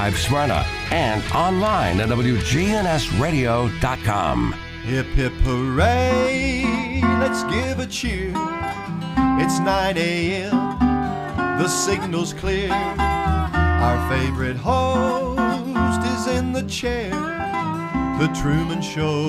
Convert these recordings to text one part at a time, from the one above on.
105 Smyrna and online at WGNSradio.com. Hip hip hooray, let's give a cheer. It's 9 a.m., the signal's clear. Our favorite host is in the chair. The Truman Show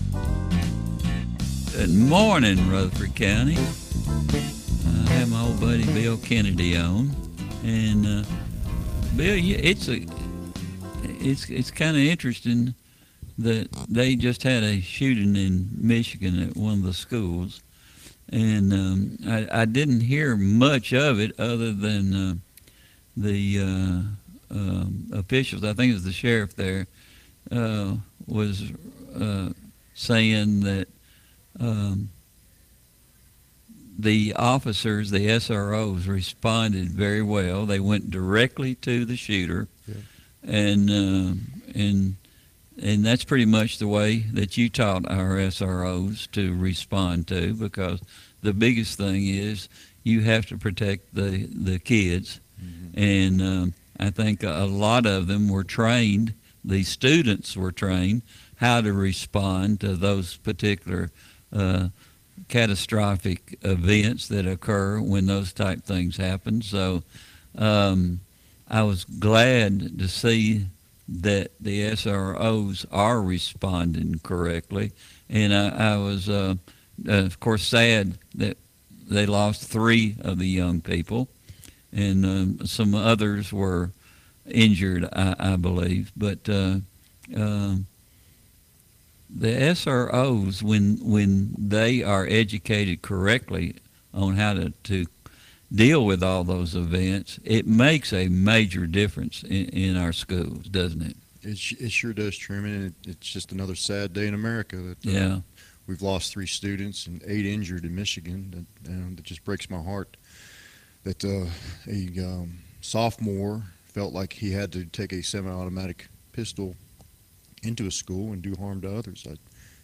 Good morning, Rutherford County. I have my old buddy Bill Kennedy on, and uh, Bill, it's a, it's it's kind of interesting that they just had a shooting in Michigan at one of the schools, and um, I, I didn't hear much of it other than uh, the uh, um officials. I think it was the sheriff there uh, was uh, saying that um, the officers, the SROs, responded very well. They went directly to the shooter, and uh, and and that's pretty much the way that you taught our SROs to respond to, because the biggest thing is you have to protect the the kids, and um, I think a lot of them were trained. The students were trained how to respond to those particular uh, catastrophic events that occur when those type things happen. So um, I was glad to see that the SROs are responding correctly, and I, I was, uh, uh, of course, sad that they lost three of the young people, and um, some others were injured, I, I believe. But uh, um, the SROs, when when they are educated correctly on how to, to deal with all those events, it makes a major difference in, in our schools, doesn't it? It, it sure does, Truman. It, it's just another sad day in America that uh, Yeah. we've lost three students and eight injured in Michigan. That, that just breaks my heart. That uh, a um, sophomore felt like he had to take a semi-automatic pistol into a school and do harm to others. It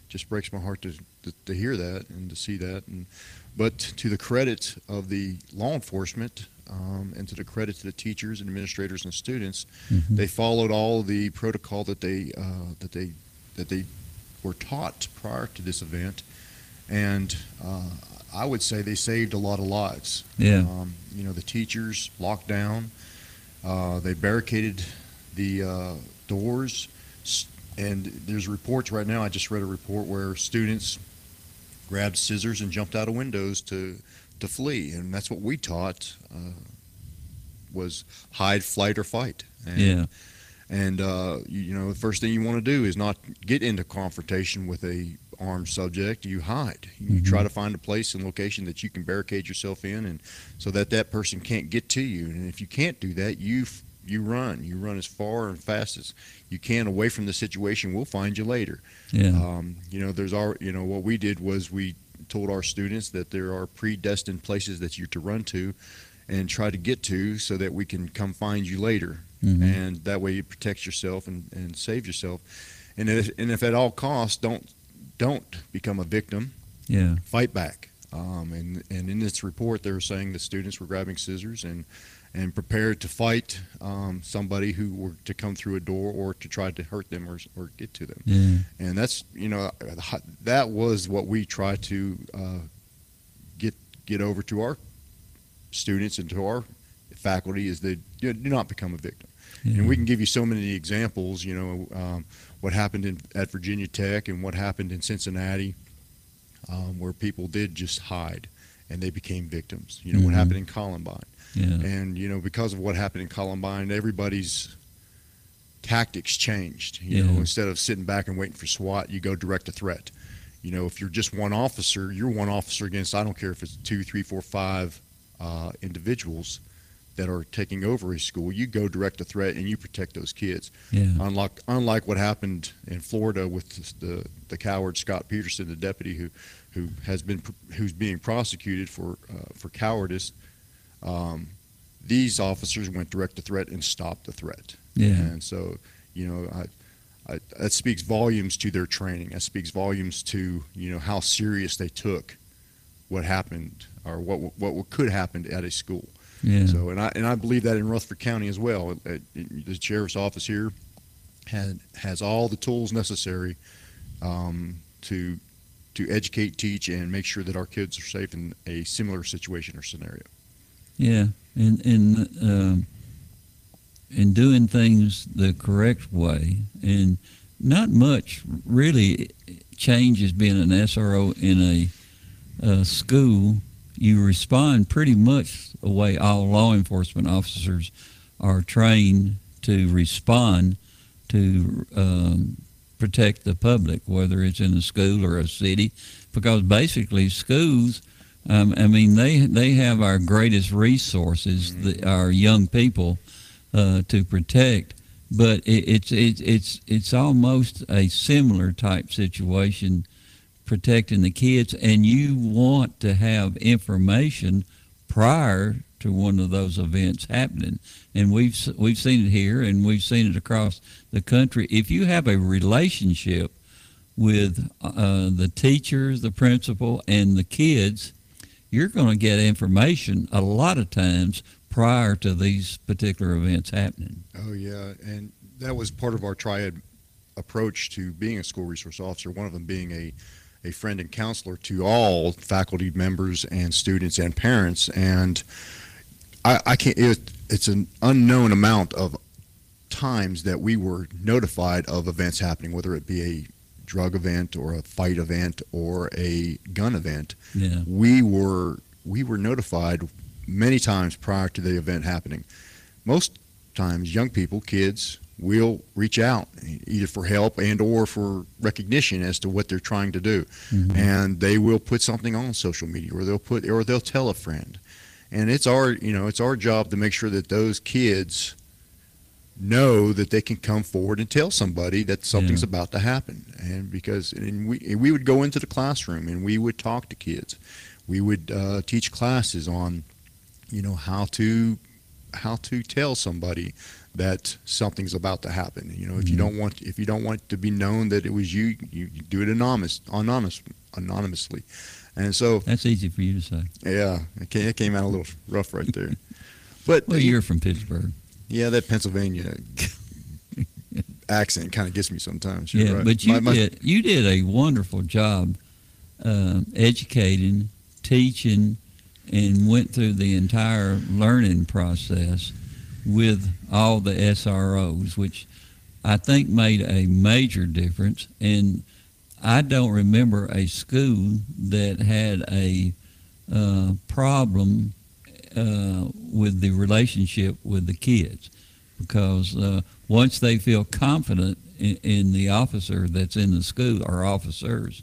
just breaks my heart to, to, to hear that and to see that. And but to the credit of the law enforcement um, and to the credit to the teachers and administrators and students, they followed all the protocol that they uh, that they that they were taught prior to this event, and uh, I would say they saved a lot of lives. Yeah. Um, you know, the teachers locked down, uh, they barricaded the uh, doors, and there's reports right now. I just read a report where students grabbed scissors and jumped out of windows to to flee, and that's what we taught uh, was hide, flight, or fight. And, Yeah. and uh, you, you know, the first thing you want to do is not get into confrontation with a armed subject. You hide. You try to find a place and location that you can barricade yourself in, and so that that person can't get to you. And if you can't do that, you f- you run. You run as far and fast as you can away from the situation. We'll find you later. Yeah. Um, you know, there's our, you know, what we did was we told our students that there are predestined places that you're to run to and try to get to so that we can come find you later. Mhm. And that way you protect yourself and, and save yourself. And if, and if at all costs, don't, don't become a victim, Yeah. fight back. Um, and, and in this report, they were saying the students were grabbing scissors and, and prepared to fight um, somebody who were to come through a door or to try to hurt them or, or get to them Yeah. and that's you know that was what we try to uh, get get over to our students and to our faculty is know, do not become a victim. Yeah. And we can give you so many examples. You know um, what happened in, at Virginia Tech and what happened in Cincinnati, um, where people did just hide and they became victims. You know what Mhm. happened in Columbine. Yeah. And you know, because of what happened in Columbine, everybody's tactics changed. You know, instead of sitting back and waiting for SWAT, you go direct to threat. You know, if you're just one officer, you're one officer against I don't care if it's two, three, four, five uh, individuals. that are taking over a school, you go direct to threat and you protect those kids. Yeah. Unlike unlike what happened in Florida with the the coward Scot Peterson, the deputy who who has been who's being prosecuted for uh, for cowardice. Um, these officers went direct to threat and stopped the threat. Yeah. And so, you know, I, I, that speaks volumes to their training. That speaks volumes to you know how serious they took what happened or what what could happen at a school. Yeah. So, and I and I believe that in Rutherford County as well. It- it- the sheriff's office here had has all the tools necessary um, to to educate, teach, and make sure that our kids are safe in a similar situation or scenario. Yeah, and and and doing things the correct way, and not much really changes being an SRO in a, a school. You respond pretty much the way all law enforcement officers are trained to respond to um, protect the public, whether it's in a school or a city, because basically schools um, I mean, they they have our greatest resources, the, our young people, uh, to protect. But it, it's it's it's it's almost a similar type situation, protecting the kids, and you want to have information prior to one of those events happening. And we've we've seen it here, and we've seen it across the country. If you have a relationship with uh, the teachers, the principal, and the kids, you're going to get information a lot of times prior to these particular events happening. Oh yeah, and that was part of our triad approach to being a school resource officer. One of them being a a friend and counselor to all faculty members and students and parents. And I, I can't. It, it's an unknown amount of times that we were notified of events happening, whether it be a drug event or a fight event or a gun event. Yeah. We were we were notified many times prior to the event happening. Most times, young people, kids, will reach out either for help and or for recognition as to what they're trying to do, mm-hmm. and they will put something on social media or they'll put or they'll tell a friend, and it's our you know it's our job to make sure that those kids know that they can come forward and tell somebody that something's Yeah. about to happen and because and we we would go into the classroom and we would talk to kids we would uh, teach classes on you know how to how to tell somebody that something's about to happen you know if you Mhm. don't want if you don't want it to be known that it was you you, you do it anonymous anonymous anonymously and so That's easy for you to say. yeah it came, it came out a little rough right there but Well, you're from Pittsburgh. Yeah, that Pennsylvania accent kind of gets me sometimes. You're yeah, right. but you My- my- did you did a wonderful job uh, educating, teaching, and went through the entire learning process with all the SROs, which I think made a major difference. And I don't remember a school that had a uh, problem uh, with the relationship with the kids. Because uh, once they feel confident in, in the officer that's in the school or officers,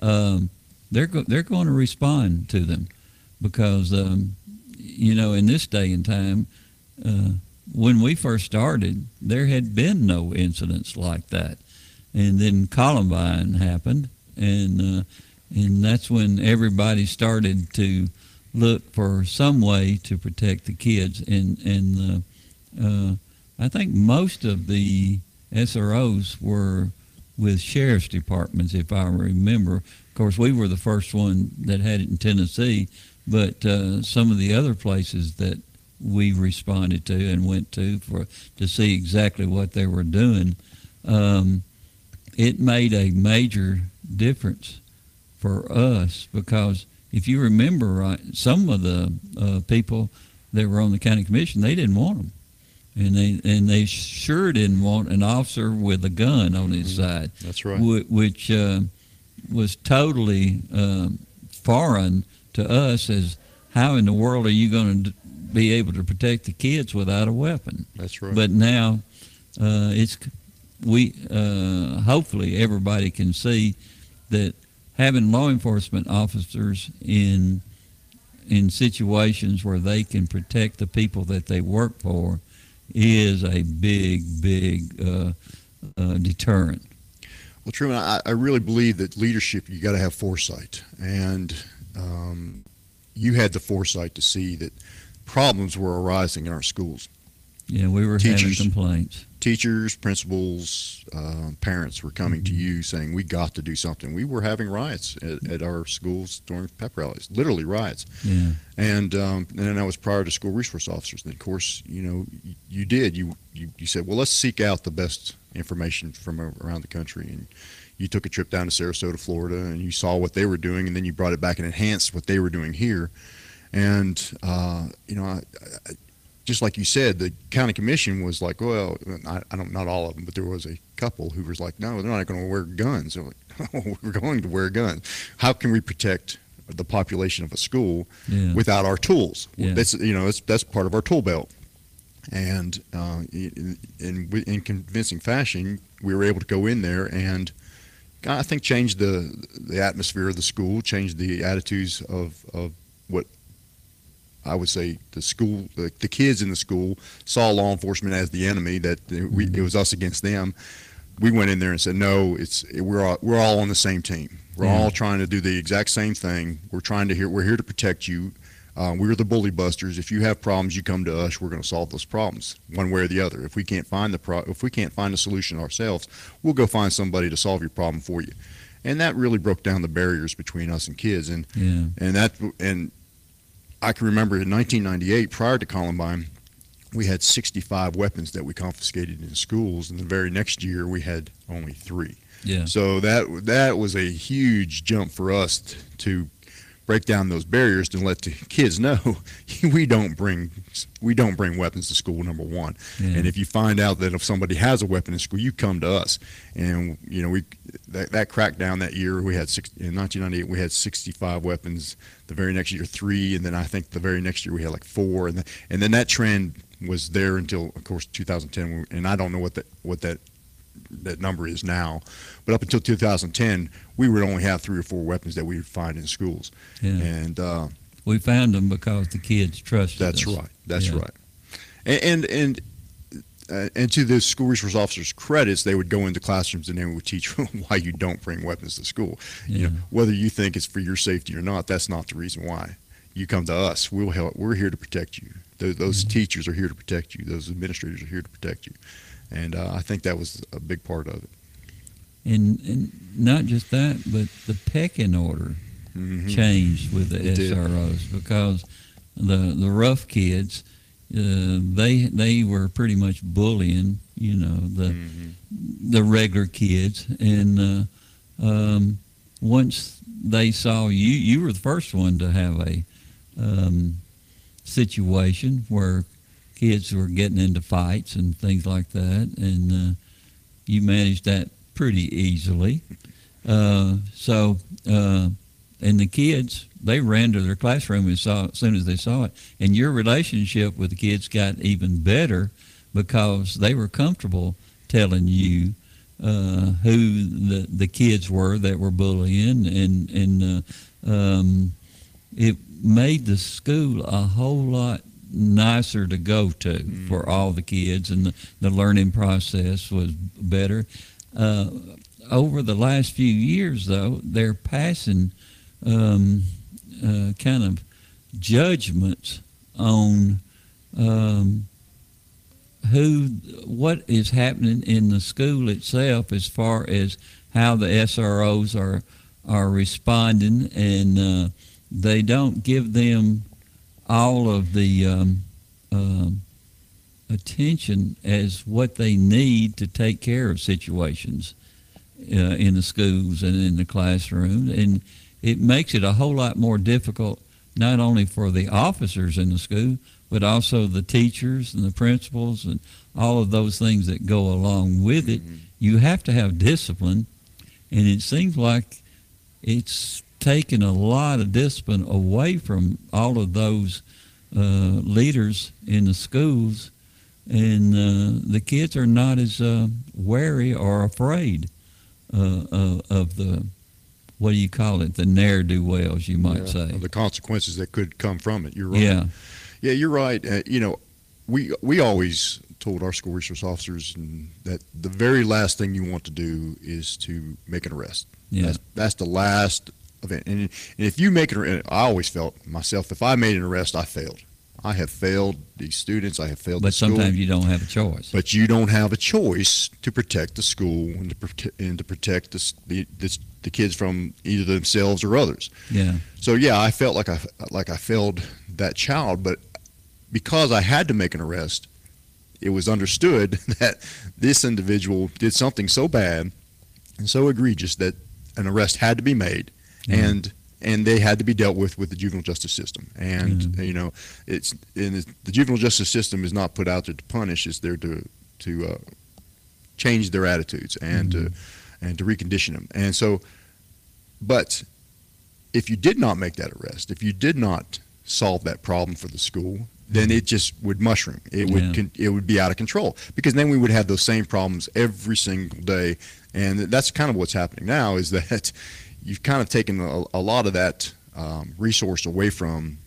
um, they're go- they're going to respond to them. Because um, you know in this day and time, uh, when we first started, there had been no incidents like that, and then Columbine happened, and uh, and that's when everybody started to look for some way to protect the kids, and and uh, uh, I think most of the SROs were with sheriff's departments, if I remember. Of course, we were the first one that had it in Tennessee, but uh, some of the other places that we responded to and went to for to see exactly what they were doing, um, it made a major difference for us because if you remember right, some of the uh, people that were on the county commission they didn't want them, and they and they sure didn't want an officer with a gun on his side That's right. whi- which uh, was totally um, foreign to us as how in the world are you going to be able to protect the kids without a weapon? That's right. But now uh, it's we uh, hopefully everybody can see that having law enforcement officers in in situations where they can protect the people that they work for is a big, big uh, uh, deterrent. Well, Truman, I, I really believe that leadership, you got to have foresight. And um, you had the foresight to see that problems were arising in our schools. Yeah, we were Teachers. having complaints. Teachers, principals, uh, parents were coming to you saying, We got to do something. We were having riots at, at our schools during pep rallies, literally riots. Yeah, And um, and then that was prior to school resource officers. And of course, you know, you, you did. You, you you said, well, let's seek out the best information from around the country. And you took a trip down to Sarasota, Florida, and you saw what they were doing, and then you brought it back and enhanced what they were doing here. And uh, you know, I, I, just like you said, the county commission was like, well, I, I don't, not all of them, but there was a couple who was like, no, they're not going to wear guns. They're like, oh, we're going to wear guns. How can we protect the population of a school yeah. without our tools? Yeah. That's you know, that's that's part of our tool belt. And uh, in, in in convincing fashion, we were able to go in there and I think change the the atmosphere of the school, change the attitudes of of I would say the school, the, the kids in the school saw law enforcement as the enemy. That we, it was us against them. We went in there and said, no, it's we're all, we're all on the same team. We're Yeah. all trying to do the exact same thing. We're trying to here. We're here to protect you. Uh, we're the bully busters. If you have problems, you come to us. We're going to solve those problems one way or the other. If we can't find the pro- if we can't find a solution ourselves, we'll go find somebody to solve your problem for you. And that really broke down the barriers between us and kids. And yeah, and that and I can remember in 1998, prior to Columbine, we had 65 weapons that we confiscated in schools, and the very next year we had only three. yeah. So that that was a huge jump for us t- to break down those barriers and let the kids know we don't bring we don't bring weapons to school. Number one, and if you find out that if somebody has a weapon in school, you come to us. And you know we that, that crackdown that year we had six, in 1998 we had 65 weapons. The very next year three, and then I think the very next year we had like four, and then, and then that trend was there until of course 2010. And I don't know what that what that that number is now, but up until 2010 we would only have three or four weapons that we would find in schools. yeah. And uh, we found them because the kids trusted that's us. right. That's Yeah. right. And and and, uh, and to the school resource officers' credits, they would go into classrooms and they would teach why you don't bring weapons to school. You know, whether you think it's for your safety or not, that's not the reason why. You come to us. We'll help. We're here to protect you. Those, those Mm-hmm. teachers are here to protect you. Those administrators are here to protect you. And uh, I think that was a big part of it. And, and not just that, but the pecking order Mhm. changed with the It did. SROs because the the rough kids, uh, they they were pretty much bullying, you know, the Mhm. the regular kids, and uh, um, once they saw you, you were the first one to have a um, situation where kids were getting into fights and things like that, and uh, you managed that pretty easily. Uh, so, uh, and the kids, they ran to their classroom and saw as soon as they saw it. And your relationship with the kids got even better because they were comfortable telling you uh, who the the kids were that were bullying, and and uh, um, it made the school a whole lot nicer to go to for all the kids, and the, the learning process was better. Uh, over the last few years, though, they're passing um, uh, kind of judgments on um, who, what is happening in the school itself as far as how the SROs are are responding, and uh, they don't give them all of the um, um, attention as what they need to take care of situations uh, in the schools and in the classroom, and it makes it a whole lot more difficult not only for the officers in the school, but also the teachers and the principals and all of those things that go along with it. You have to have discipline, and it seems like it's taken a lot of discipline away from all of those uh, leaders in the schools, and uh, the kids are not as uh, wary or afraid uh, of, of the what do you call it? The ne'er do wells, you might Yeah, say. The consequences that could come from it. You're right. Yeah, Yeah, you're right. Uh, you know, we we always told our school resource officers and that the very last thing you want to do is to make an arrest. yeah, That's, that's the last event. And, and if you make an arrest, I always felt myself, if I made an arrest, I failed. I have failed these students. I have failed but the school. sometimes you don't have a choice. But you don't have a choice to protect the school and to, prote- and to protect the, the, the, the kids from either themselves or others. yeah, So yeah, I felt like I like I failed that child, but because I had to make an arrest, it was understood that this individual did something so bad and so egregious that an arrest had to be made, Yeah. and and they had to be dealt with with the juvenile justice system. And mm-hmm. you know, it's the, the juvenile justice system is not put out there to punish; it's there to to uh, change their attitudes and to mm-hmm. and to recondition them. And so, but if you did not make that arrest, if you did not solve that problem for the school, then it just would mushroom. It would Yeah. con- it would be out of control because then we would have those same problems every single day, and that's kind of what's happening now. Is that you've kind of taken a, a lot of that um, resource away from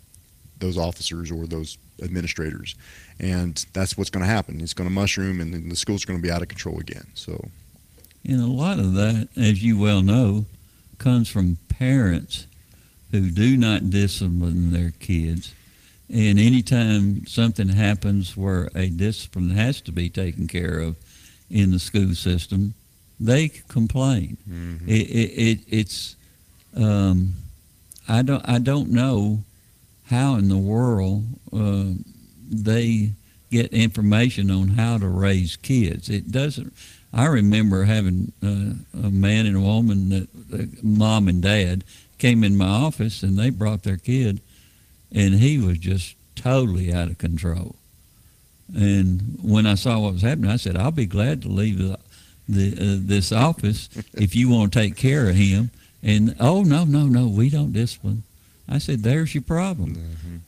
those officers or those administrators, and that's what's going to happen. It's going to mushroom, and the school's going to be out of control again. So and a lot of that, as you well know, comes from parents who do not discipline their kids. And anytime something happens where a discipline has to be taken care of in the school system, they complain. It, it, it, it's um, I don't I don't know how in the world uh, they get information on how to raise kids. It doesn't. I remember having uh, a man and a woman that uh, mom and dad came in my office and they brought their kid, and he was just totally out of control. And when I saw what was happening, I said, "I'll be glad to leave the, the uh, this office if you want to take care of him." And oh no, no, no, we don't discipline. I said, "There's your problem."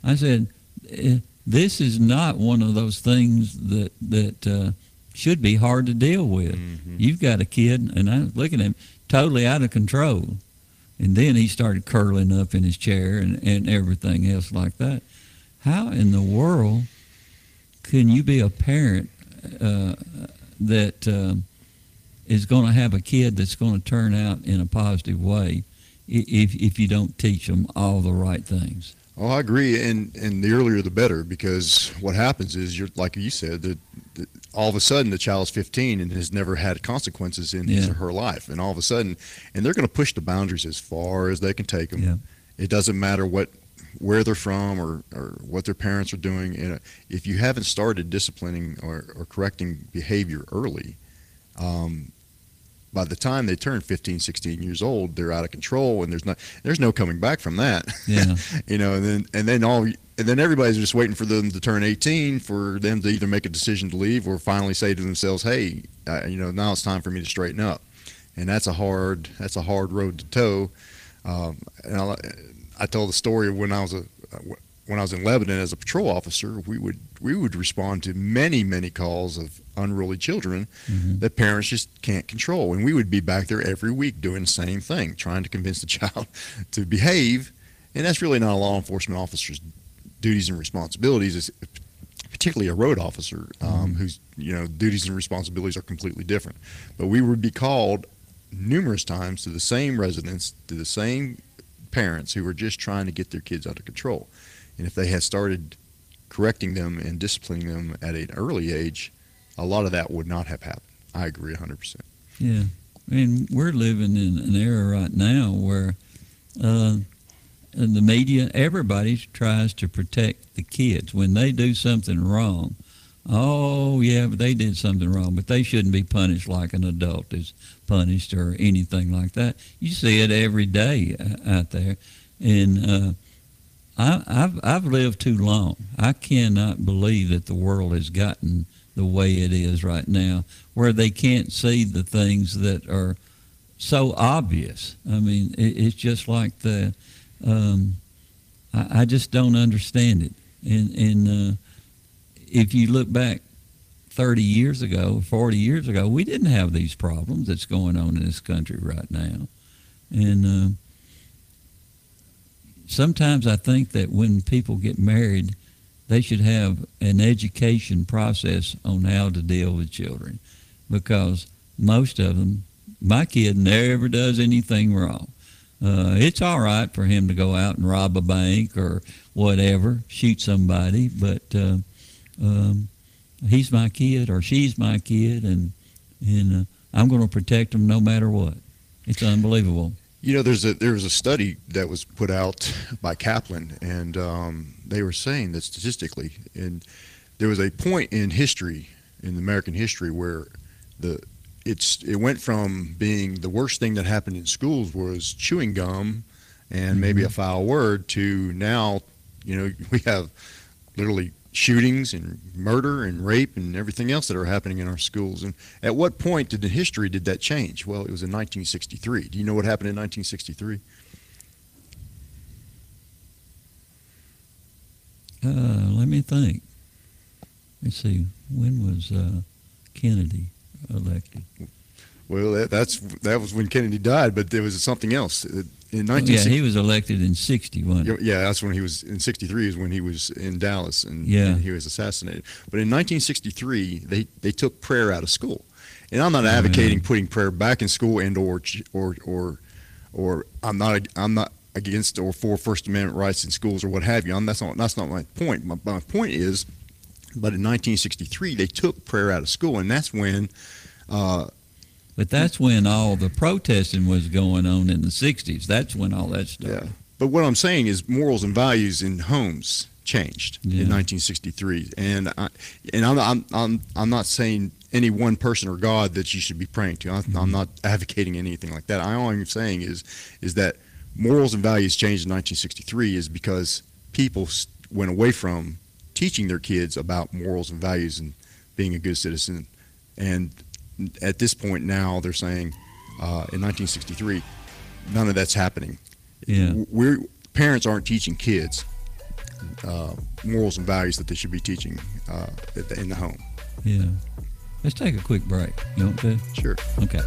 I said, "Eh, "This is not one of those things that that uh, should be hard to deal with. You've got a kid, and I was looking at him totally out of control." And then he started curling up in his chair and, and everything else like that. How in the world can you be a parent uh, that um, is going to have a kid that's going to turn out in a positive way if, if you don't teach them all the right things? Oh, I agree, and and the earlier the better, because what happens is you're like you said that, that all of a sudden the child's 15 and has never had consequences in his or her life, and all of a sudden, and they're going to push the boundaries as far as they can take them. Yeah. It doesn't matter what where they're from or, or what their parents are doing. You know, if you haven't started disciplining or, or correcting behavior early, um, by the time they turn 15, 16 years old, they're out of control, and there's not there's no coming back from that. Yeah. you know, and then and then all and then everybody's just waiting for them to turn 18 for them to either make a decision to leave or finally say to themselves, "Hey, uh, you know, now it's time for me to straighten up." And that's a hard that's a hard road to toe. Um, and I, I told the story of when I was a when I was in Lebanon as a patrol officer, we would we would respond to many many calls of unruly children Mhm. that parents just can't control, and we would be back there every week doing the same thing, trying to convince the child to behave, and that's really not a law enforcement officer's duties and responsibilities. It's particularly a road officer um, whose you know duties and responsibilities are completely different. But we would be called numerous times to the same residents, to the same parents who were just trying to get their kids out of control. And if they had started correcting them and disciplining them at an early age, a lot of that would not have happened. I agree 100%. Yeah, and we're living in an era right now where uh, the media, everybody tries to protect the kids when they do something wrong. Oh yeah, but they did something wrong, but they shouldn't be punished like an adult is punished or anything like that. You see it every day uh, out there, and uh, I, I've I've lived too long. I cannot believe that the world has gotten the way it is right now, where they can't see the things that are so obvious. I mean, it, it's just like the, um, I, I just don't understand it. And, and uh, if you look back 30 years ago, 40 years ago, we didn't have these problems that's going on in this country right now. and uh, sometimes I think that when people get married, they should have an education process on how to deal with children, because most of them, my kid never does anything wrong. Uh, it's all right for him to go out and rob a bank or whatever, shoot somebody, but uh, um, he's my kid or she's my kid, and and uh, I'm going to protect them no matter what. It's unbelievable. You know, there's a there was a study that was put out by Kaplan, and um, they were saying that statistically, and there was a point in history, in American history, where the it's it went from being the worst thing that happened in schools was chewing gum and maybe a foul word to now, you know, we have literally shootings and murder and rape and everything else that are happening in our schools. And at what point did the history did that change? Well, it was in 1963. Do you know what happened in 1963? Uh, let me think. Let's see. When was uh, Kennedy elected? Well, that, that's that was when Kennedy died, but there was something else. In Oh, yeah, he was elected in '60. Yeah, that's when he was in '63 is when he was in Dallas and, Yeah. and he was assassinated. But in 1963, they they took prayer out of school, and I'm not advocating putting prayer back in school and or or or or I'm not I'm not against or for First Amendment rights in schools or what have you. I'm, that's not that's not my point. My, my point is, but in 1963 they took prayer out of school, and that's when. Uh, But that's when all the protesting was going on in the '60s. That's when all that started. Yeah. But what I'm saying is morals and values in homes changed Yeah. in 1963, and I, and I'm, I'm I'm I'm not saying any one person or God that you should be praying to. I'm, I'm mm-hmm. not advocating anything like that. All I'm saying is is that morals and values changed in 1963 is because people went away from teaching their kids about morals and values and being a good citizen, and at this point now they're saying uh, in 1963 none of that's happening Yeah. we're parents aren't teaching kids uh, morals and values that they should be teaching uh, at the- in the home. Yeah. Let's take a quick break. You want to? Sure. Okay.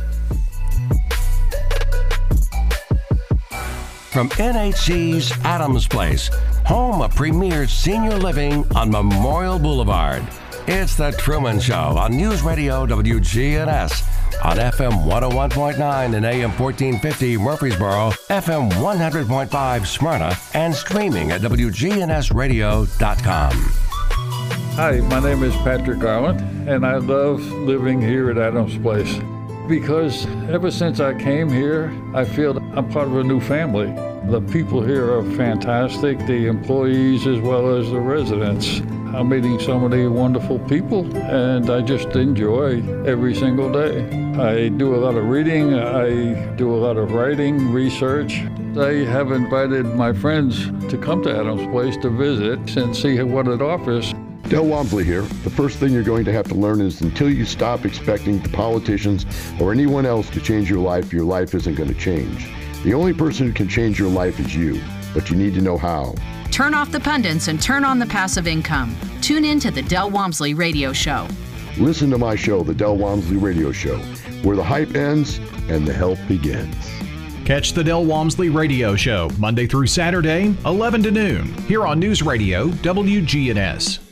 From NHC's Adams Place, home of premier senior living on Memorial Boulevard. It's The Truman Show on News Radio WGNS on FM 101.9 and AM 1450 Murfreesboro, FM 100.5 Smyrna, and streaming at WGNSradio.com. Hi, my name is Patrick Garland, and I love living here at Adams Place because ever since I came here, I feel I'm part of a new family. The people here are fantastic, the employees as well as the residents. I'm meeting so many wonderful people, and I just enjoy every single day. I do a lot of reading, I do a lot of writing, research. I have invited my friends to come to Adams Place to visit and see what it offers. Del Walmsley here. The first thing you're going to have to learn is until you stop expecting the politicians or anyone else to change your life, your life isn't going to change. The only person who can change your life is you, but you need to know how. Turn off the pundits and turn on the passive income. Tune in to the Del Walmsley Radio Show. Listen to my show, The Del Walmsley Radio Show, where the hype ends and the help begins. Catch the Del Walmsley Radio Show Monday through Saturday, 11 to noon, here on News Radio WGNS.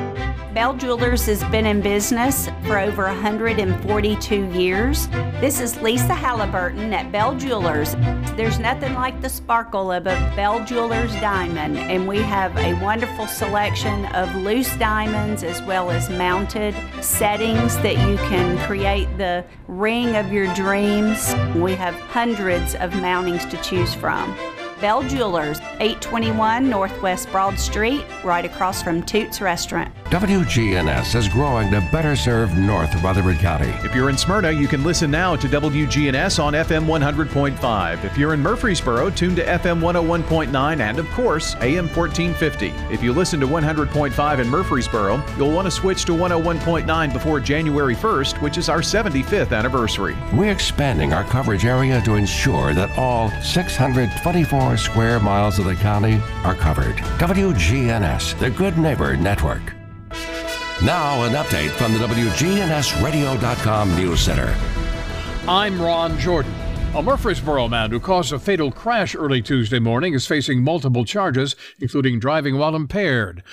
Bell Jewelers has been in business for over 142 years. This is Lisa Halliburton at Bell Jewelers. There's nothing like the sparkle of a Bell Jewelers diamond, and we have a wonderful selection of loose diamonds as well as mounted settings that you can create the ring of your dreams. We have hundreds of mountings to choose from. Bell Jewelers, 821 Northwest Broad Street, right across from Toots Restaurant. WGNS is growing to better serve North Rutherford County. If you're in Smyrna, you can listen now to WGNS on FM 100.5. If you're in Murfreesboro, tune to FM 101.9 and, of course, AM 1450. If you listen to 100.5 in Murfreesboro, you'll want to switch to 101.9 before January 1st, which is our 75th anniversary. We're expanding our coverage area to ensure that all 624 square miles of the county are covered. WGNS, the Good Neighbor Network. Now, an update from the WGNSradio.com News Center. I'm Ron Jordan. A Murfreesboro man who caused a fatal crash early Tuesday morning is facing multiple charges, including driving while impaired.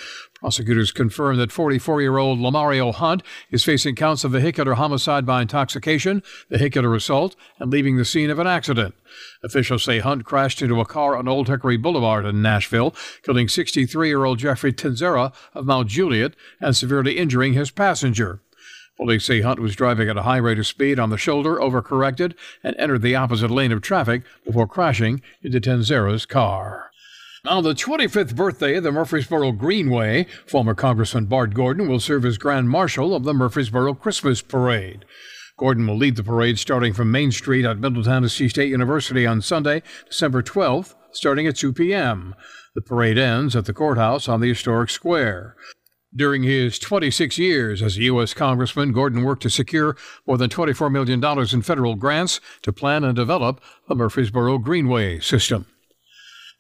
Prosecutors confirm that 44 year old Lamario Hunt is facing counts of vehicular homicide by intoxication, vehicular assault, and leaving the scene of an accident. Officials say Hunt crashed into a car on Old Hickory Boulevard in Nashville, killing 63 year old Jeffrey Tenzera of Mount Juliet and severely injuring his passenger. Police say Hunt was driving at a high rate of speed on the shoulder, overcorrected, and entered the opposite lane of traffic before crashing into Tenzera's car. On the 25th birthday of the Murfreesboro Greenway, former Congressman Bart Gordon will serve as Grand Marshal of the Murfreesboro Christmas Parade. Gordon will lead the parade starting from Main Street at Middle Tennessee State University on Sunday, December 12th, starting at 2 p.m. The parade ends at the courthouse on the historic square. During his 26 years as a U.S. Congressman, Gordon worked to secure more than $24 million in federal grants to plan and develop the Murfreesboro Greenway system.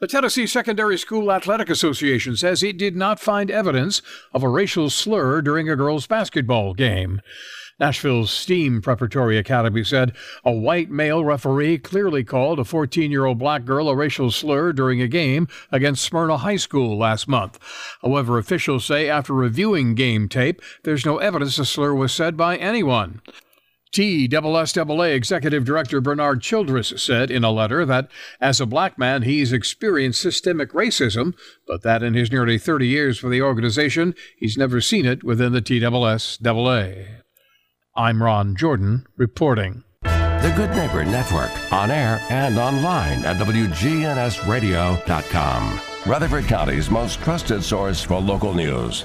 The Tennessee Secondary School Athletic Association says it did not find evidence of a racial slur during a girls' basketball game. Nashville's STEAM Preparatory Academy said a white male referee clearly called a 14 year old black girl a racial slur during a game against Smyrna High School last month. However, officials say after reviewing game tape, there's no evidence the slur was said by anyone. TSSAA Executive Director Bernard Childress said in a letter that as a black man, he's experienced systemic racism, but that in his nearly 30 years for the organization, he's never seen it within the TSSAA. I'm Ron Jordan reporting. The Good Neighbor Network, on air and online at WGNSradio.com. Rutherford County's most trusted source for local news.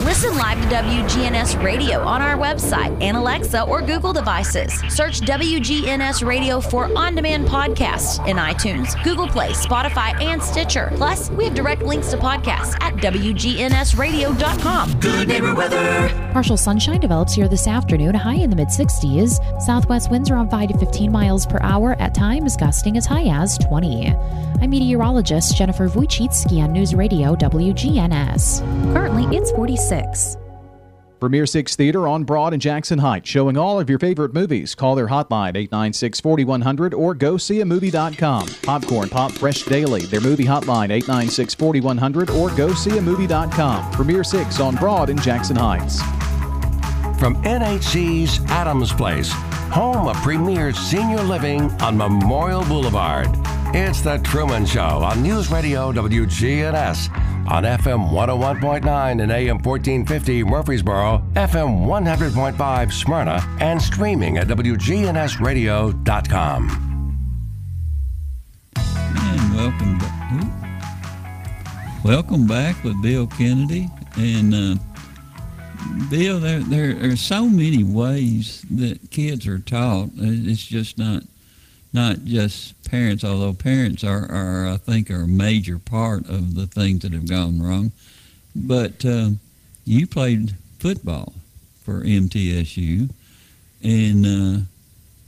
Listen live to WGNS Radio on our website and Alexa or Google devices. Search WGNS Radio for on demand podcasts in iTunes, Google Play, Spotify, and Stitcher. Plus, we have direct links to podcasts at WGNSradio.com. Good neighbor weather. Partial sunshine develops here this afternoon, high in the mid 60s. Southwest winds around 5 to 15 miles per hour, at times gusting as high as 20. I'm meteorologist Jennifer Wojcicki on News Radio WGNS. Currently, it's 46. Premier Six Theater on Broad and Jackson Heights, showing all of your favorite movies. Call their hotline 896 4100 or go see a movie.com. Popcorn Pop Fresh Daily, their movie hotline 896 4100 or go see a movie.com. Premier Six on Broad and Jackson Heights. From NHC's Adams Place, home of premier senior living on Memorial Boulevard. It's The Truman Show on News Radio WGNS on FM 101.9 and AM 1450 Murfreesboro, FM 100.5 Smyrna, and streaming at WGNSradio.com. And welcome back. Welcome back with Bill Kennedy. And uh, Bill, there, there are so many ways that kids are taught. It's just not not just parents, although parents are, are I think, are a major part of the things that have gone wrong. But uh, you played football for MTSU, and uh,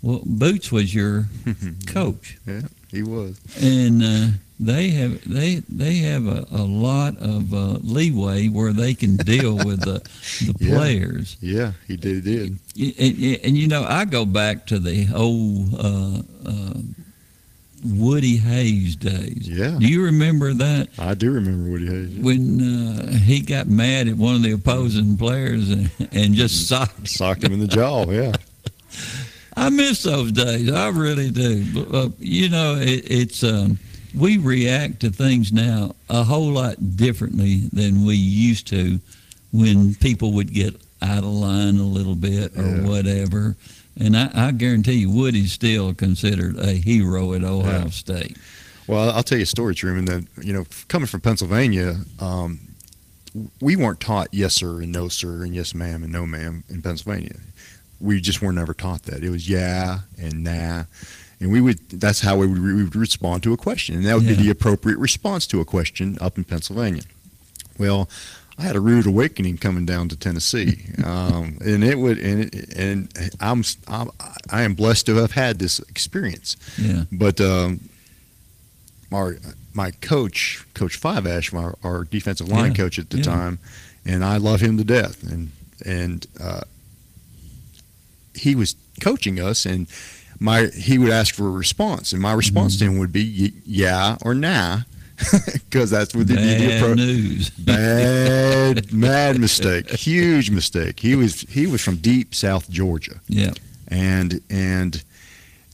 well, Boots was your coach. Yeah, he was. And uh, they have they they have a, a lot of uh, leeway where they can deal with the the Yeah. players. Yeah, he did. Did. And, and, and, you know, I go back to the old uh, uh, Woody Hayes days. Yeah. Do you remember that? I do remember Woody Hayes. When uh, he got mad at one of the opposing players and, and just socked socked him in the jaw. Yeah. I miss those days. I really do. Uh, you know, it, it's um, we react to things now a whole lot differently than we used to when people would get out of line a little bit or Yeah. whatever. And I, I guarantee you, Woody's still considered a hero at Ohio Yeah. State. Well, I'll tell you a story, Truman. That you know, coming from Pennsylvania, um, we weren't taught yes sir and no sir and yes ma'am and no ma'am in Pennsylvania. We just weren't ever taught that. It was yeah and nah, and we would. That's how we would, we would respond to a question, and that would Yeah. be the appropriate response to a question up in Pennsylvania. Well, I had a rude awakening coming down to Tennessee, um, and it would, and it, and I'm, I'm I am blessed to have had this experience. Yeah. But um, our my coach, Coach Five Ash, our, our defensive line Yeah, coach at the yeah. time, and I love him to death. And and uh, he was coaching us, and my he would ask for a response, and my response Mm-hmm. to him would be y- yeah or nah, because that's what the, Bad appro- news. bad mad mistake, huge mistake. He was he was from deep South Georgia Yeah. and and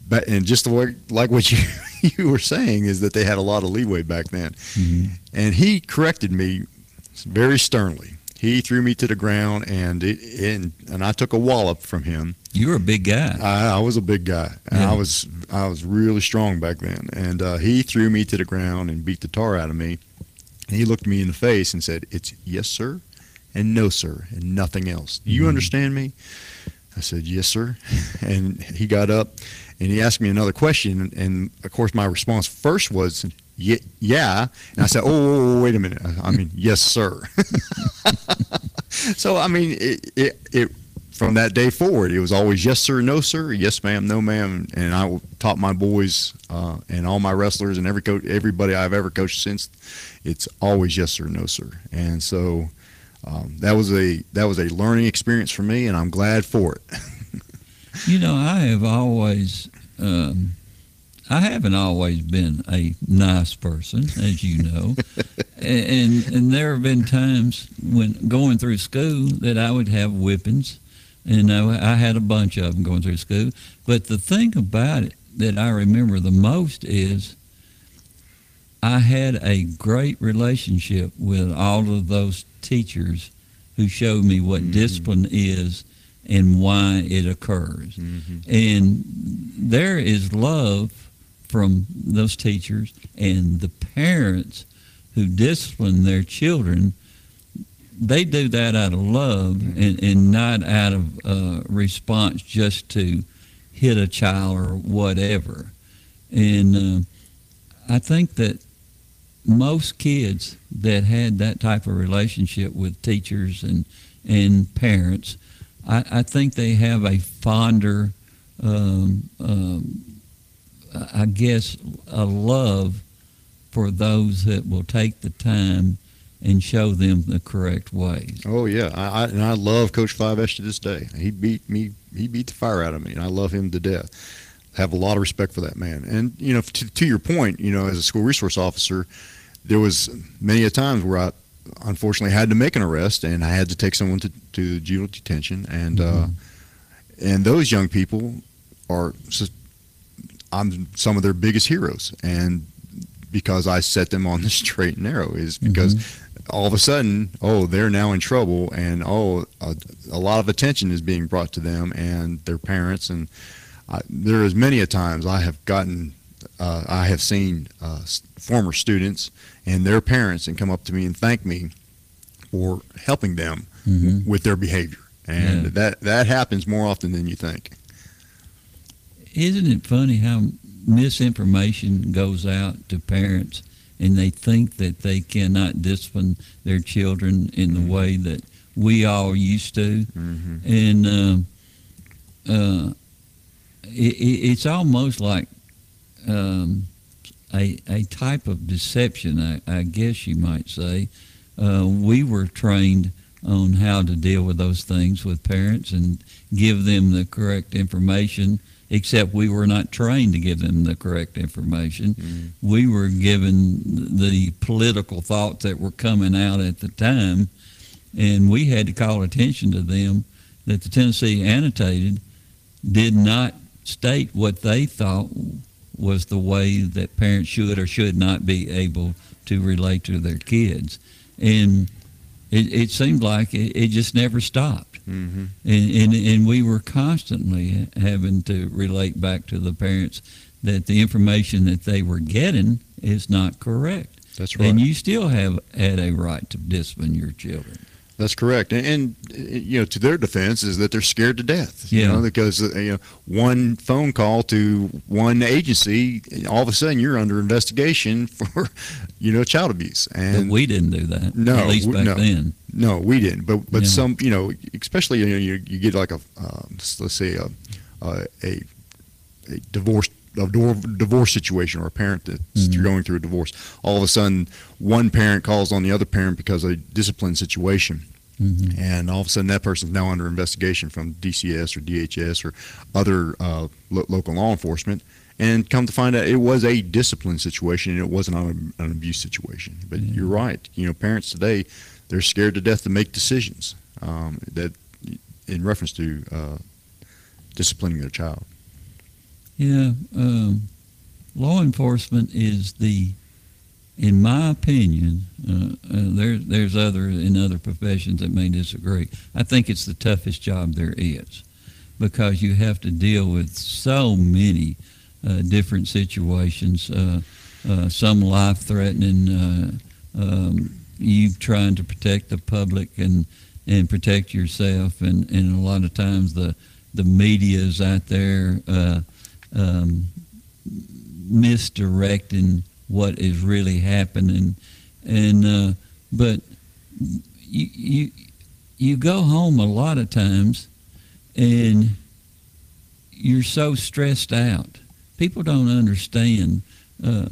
but and just the way like what you you were saying is that they had a lot of leeway back then Mhm. and he corrected me very sternly he threw me to the ground and it and, and I took a wallop from him You were a big guy. I, I was a big guy and Yeah. I was I was really strong back then and uh, he threw me to the ground and beat the tar out of me and he looked me in the face and said it's yes sir and no sir and nothing else do you Mhm. understand me I said, Yes, sir. And he got up and he asked me another question. And, of course, my response first was, "Ye- Yeah. And I said, Oh, wait a minute. I mean, yes, sir. so, I mean, it, it, it, from that day forward, it was always yes, sir, no, sir, yes, ma'am, no, ma'am. And I taught my boys uh, and all my wrestlers and every coach, everybody I've ever coached since, it's always yes, sir, no, sir. And so, um, that was a that was a learning experience for me, and I'm glad for it. You know, I have always, um, I haven't always been a nice person, as you know, and and there have been times when going through school that I would have whippings, and I, I had a bunch of them going through school. But the thing about it that I remember the most is I had a great relationship with all of those teachers who showed me what mm-hmm. discipline is and why it occurs. Mm-hmm. And there is love from those teachers and the parents who discipline their children. They do that out of love and, and not out of uh, response just to hit a child or whatever. And uh, I think that most kids that had that type of relationship with teachers and and parents, I, I think they have a fonder, um, um, I guess, a love for those that will take the time and show them the correct ways. Oh yeah, I, I and I love Coach Five S to this day. He beat me. He beat the fire out of me, and I love him to death. I Have a lot of respect for that man. And you know, to, to your point, you know, as a school resource officer, there was many a times where I unfortunately had to make an arrest, and I had to take someone to, to juvenile detention, and uh, and those young people are. I'm some of their biggest heroes, and because I set them on the straight and narrow is because all of a sudden, oh, they're now in trouble, and oh, a, a lot of attention is being brought to them and their parents, and I, there is many a times I have gotten, uh, I have seen uh, former students and their parents and come up to me and thank me for helping them Mhm. with their behavior, and Yeah. that that happens more often than you think. Isn't it funny how misinformation goes out to parents and they think that they cannot discipline their children in the way that we all used to? And um, uh, it, it, it's almost like um, a, a type of deception, I, I guess you might say. Uh, we were trained on how to deal with those things with parents and give them the correct information except we were not trained to give them the correct information. Mm-hmm. We were given the political thoughts that were coming out at the time, and we had to call attention to them that the Tennessee Annotated did not state what they thought was the way that parents should or should not be able to relate to their kids. And it, it seemed like it, it just never stopped. Mm-hmm. And, and, and we were constantly having to relate back to the parents that the information that they were getting is not correct. That's right. And you still have had a right to discipline your children. That's correct, and, and you know, to their defense is that they're scared to death. You know, because uh, you know, one phone call to one agency, all of a sudden you're under investigation for, you know, child abuse. And But we didn't do that, No, at least we- back no. then. No, we didn't. But but Yeah. some, you know, especially you know, you, you get like a uh, let's say a a, a, a divorce a divorce situation or a parent that's Mhm. going through a divorce. All of a sudden, one parent calls on the other parent because of a discipline situation. Mhm. And all of a sudden, that person's now under investigation from DCS or DHS or other uh, lo- local law enforcement. And come to find out, it was a discipline situation, and it wasn't an, an abuse situation. But you're right. You know, parents today, they're scared to death to make decisions um, that, in reference to uh, disciplining their child. Yeah, um, law enforcement is the, in my opinion, uh, uh, there, there's other in other professions that may disagree. I think it's the toughest job there is, because you have to deal with so many uh, different situations. Uh, uh, some life-threatening. Uh, um, you trying to protect the public and and protect yourself, and, and a lot of times the the media is out there. Um, misdirecting what is really happening, and uh, but you, you you go home a lot of times, and you're so stressed out. People don't understand uh,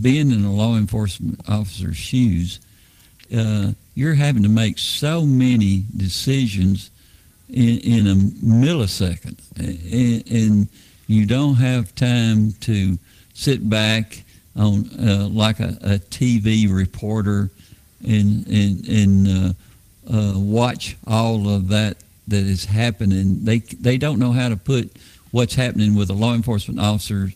being in a law enforcement officer's shoes. Uh, you're having to make so many decisions in, in a millisecond, and, and you don't have time to sit back on uh, like a, a TV reporter and and and uh, uh, watch all of that that is happening. They they don't know how to put what's happening with a law enforcement officer.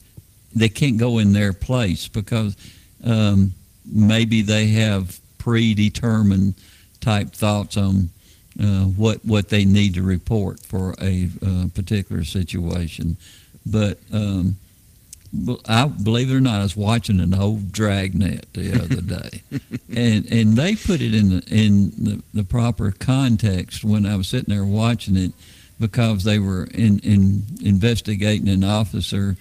They can't go in their place because um, maybe they have predetermined type thoughts on uh, what what they need to report for a uh, particular situation. But um, I believe it or not, I was watching an old Dragnet the other day, and and they put it in the in the, the proper context when I was sitting there watching it, because they were in, in investigating an officer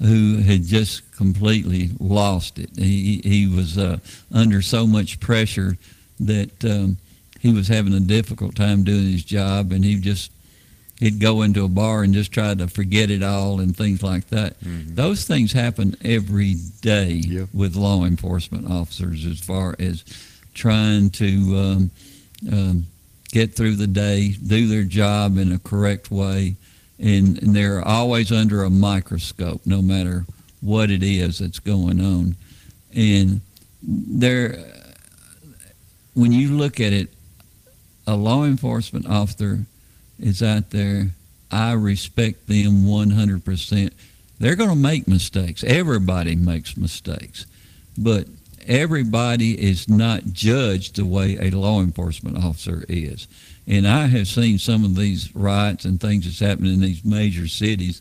who had just completely lost it. He he was uh, under so much pressure that um, he was having a difficult time doing his job, and he just he'd go into a bar and just try to forget it all and things like that. Those things happen every day with law enforcement officers as far as trying to um, um, get through the day, do their job in a correct way, and, and they're always under a microscope, no matter what it is that's going on. And they're, when you look at it, a law enforcement officer is out there. I respect them 100%. They're going to make mistakes. Everybody makes mistakes. But everybody is not judged the way a law enforcement officer is. And I have seen some of these riots and things that's happening in these major cities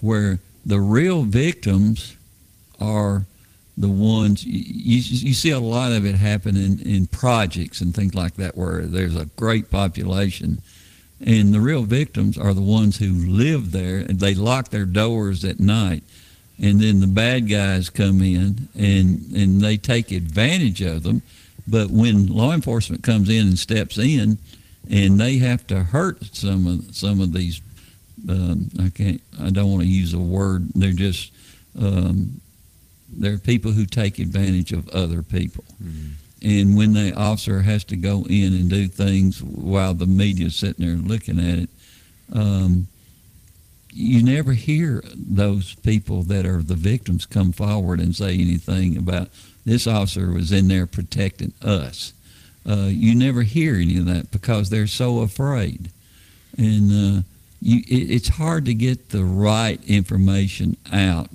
where the real victims are the ones you, you, see a lot of it happen in, in projects and things like that where there's a great population and the real victims are the ones who live there. And they lock their doors at night and then the bad guys come in and and they take advantage of them. But when law enforcement comes in and steps in and they have to hurt some of some of these um, I can't I don't want to use a word they're just um, they're people who take advantage of other people and when the officer has to go in and do things while the media's sitting there looking at it, um, you never hear those people that are the victims come forward and say anything about this officer was in there protecting us. Uh, you never hear any of that because they're so afraid, and uh, you, it, it's hard to get the right information out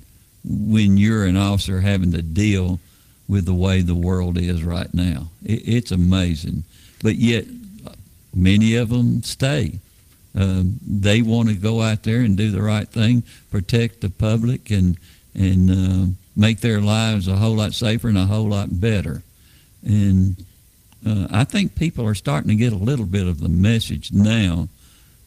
when you're an officer having to deal with the way the world is right now. It, it's amazing, but yet many of them stay. Um, they want to go out there and do the right thing, protect the public, and and uh, make their lives a whole lot safer and a whole lot better. And uh, I think people are starting to get a little bit of the message now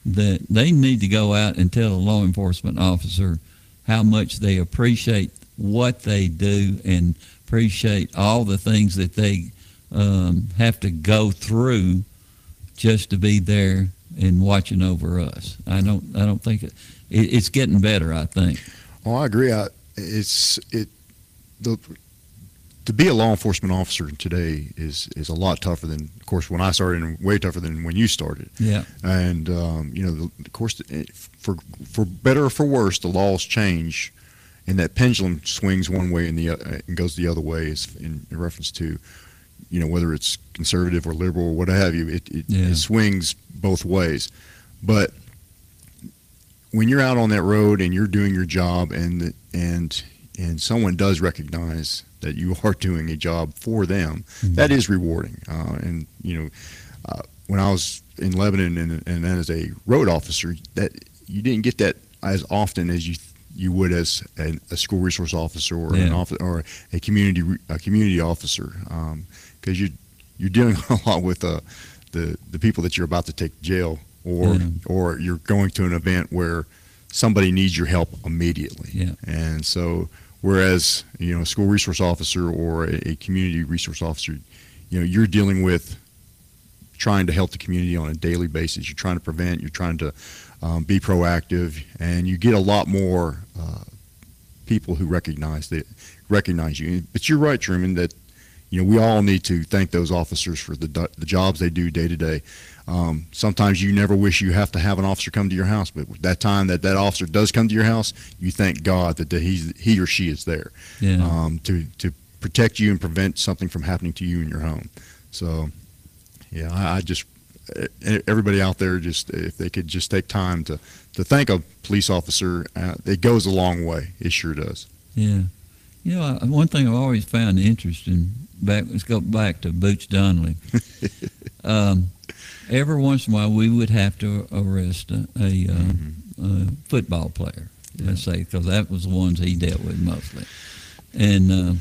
that they need to go out and tell a law enforcement officer how much they appreciate what they do and appreciate all the things that they um, have to go through just to be there and watching over us. I don't. I don't think it, it, it's getting better. I think. Oh, I agree. I, it's it the to be a law enforcement officer today is is a lot tougher than, of course, when I started, and way tougher than when you started. Yeah. And um, you know, the, of course, for for better or for worse, the laws change, and that pendulum swings one way and the uh, and goes the other way. Is in, in, reference to, you know, whether it's conservative or liberal or what have you, it it, yeah. it swings both ways. But when you're out on that road and you're doing your job, and and and someone does recognize that you are doing a job for them, mm-hmm. that is rewarding. Uh, and you know, uh, when I was in Lebanon and, and then as a road officer, that you didn't get that as often as you you would as a, a school resource officer or yeah. an office or a community a community officer, because um, you you're dealing a lot with uh, the the people that you're about to take to jail, or yeah. or you're going to an event where somebody needs your help immediately. Yeah. And so Whereas, you know, a school resource officer or a, a community resource officer, you know, you're dealing with trying to help the community on a daily basis. You're trying to prevent. You're trying to um, be proactive, and you get a lot more uh, people who recognize that recognize you. But you're right, Truman, that you know we all need to thank those officers for the the jobs they do day to day. Um, sometimes you never wish you have to have an officer come to your house, but that time that that officer does come to your house, you thank God that he's, he or she is there yeah. um, to, to protect you and prevent something from happening to you in your home. So, yeah, I, I just everybody out there just if they could just take time to to thank a police officer, uh, it goes a long way. It sure does. Yeah, you know, one thing I've always found interesting back let's go back to Boots Donnelly. um, every once in a while we would have to arrest a, a, uh, mm-hmm. a football player, yeah. let's say, because that was the ones he dealt with mostly. And uh,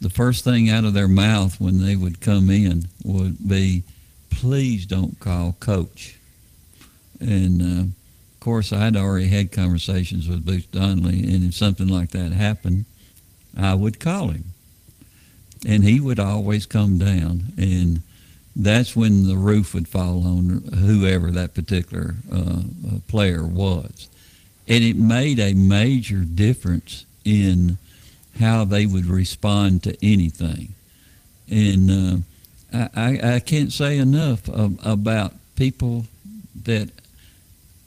the first thing out of their mouth when they would come in would be, please don't call coach. And uh, of course, I'd already had conversations with Boots Donnelly, and if something like that happened, I would call him. And he would always come down and that's when the roof would fall on whoever that particular uh, uh, player was. And it made a major difference in how they would respond to anything. And uh, I, I, can't say enough of, about people that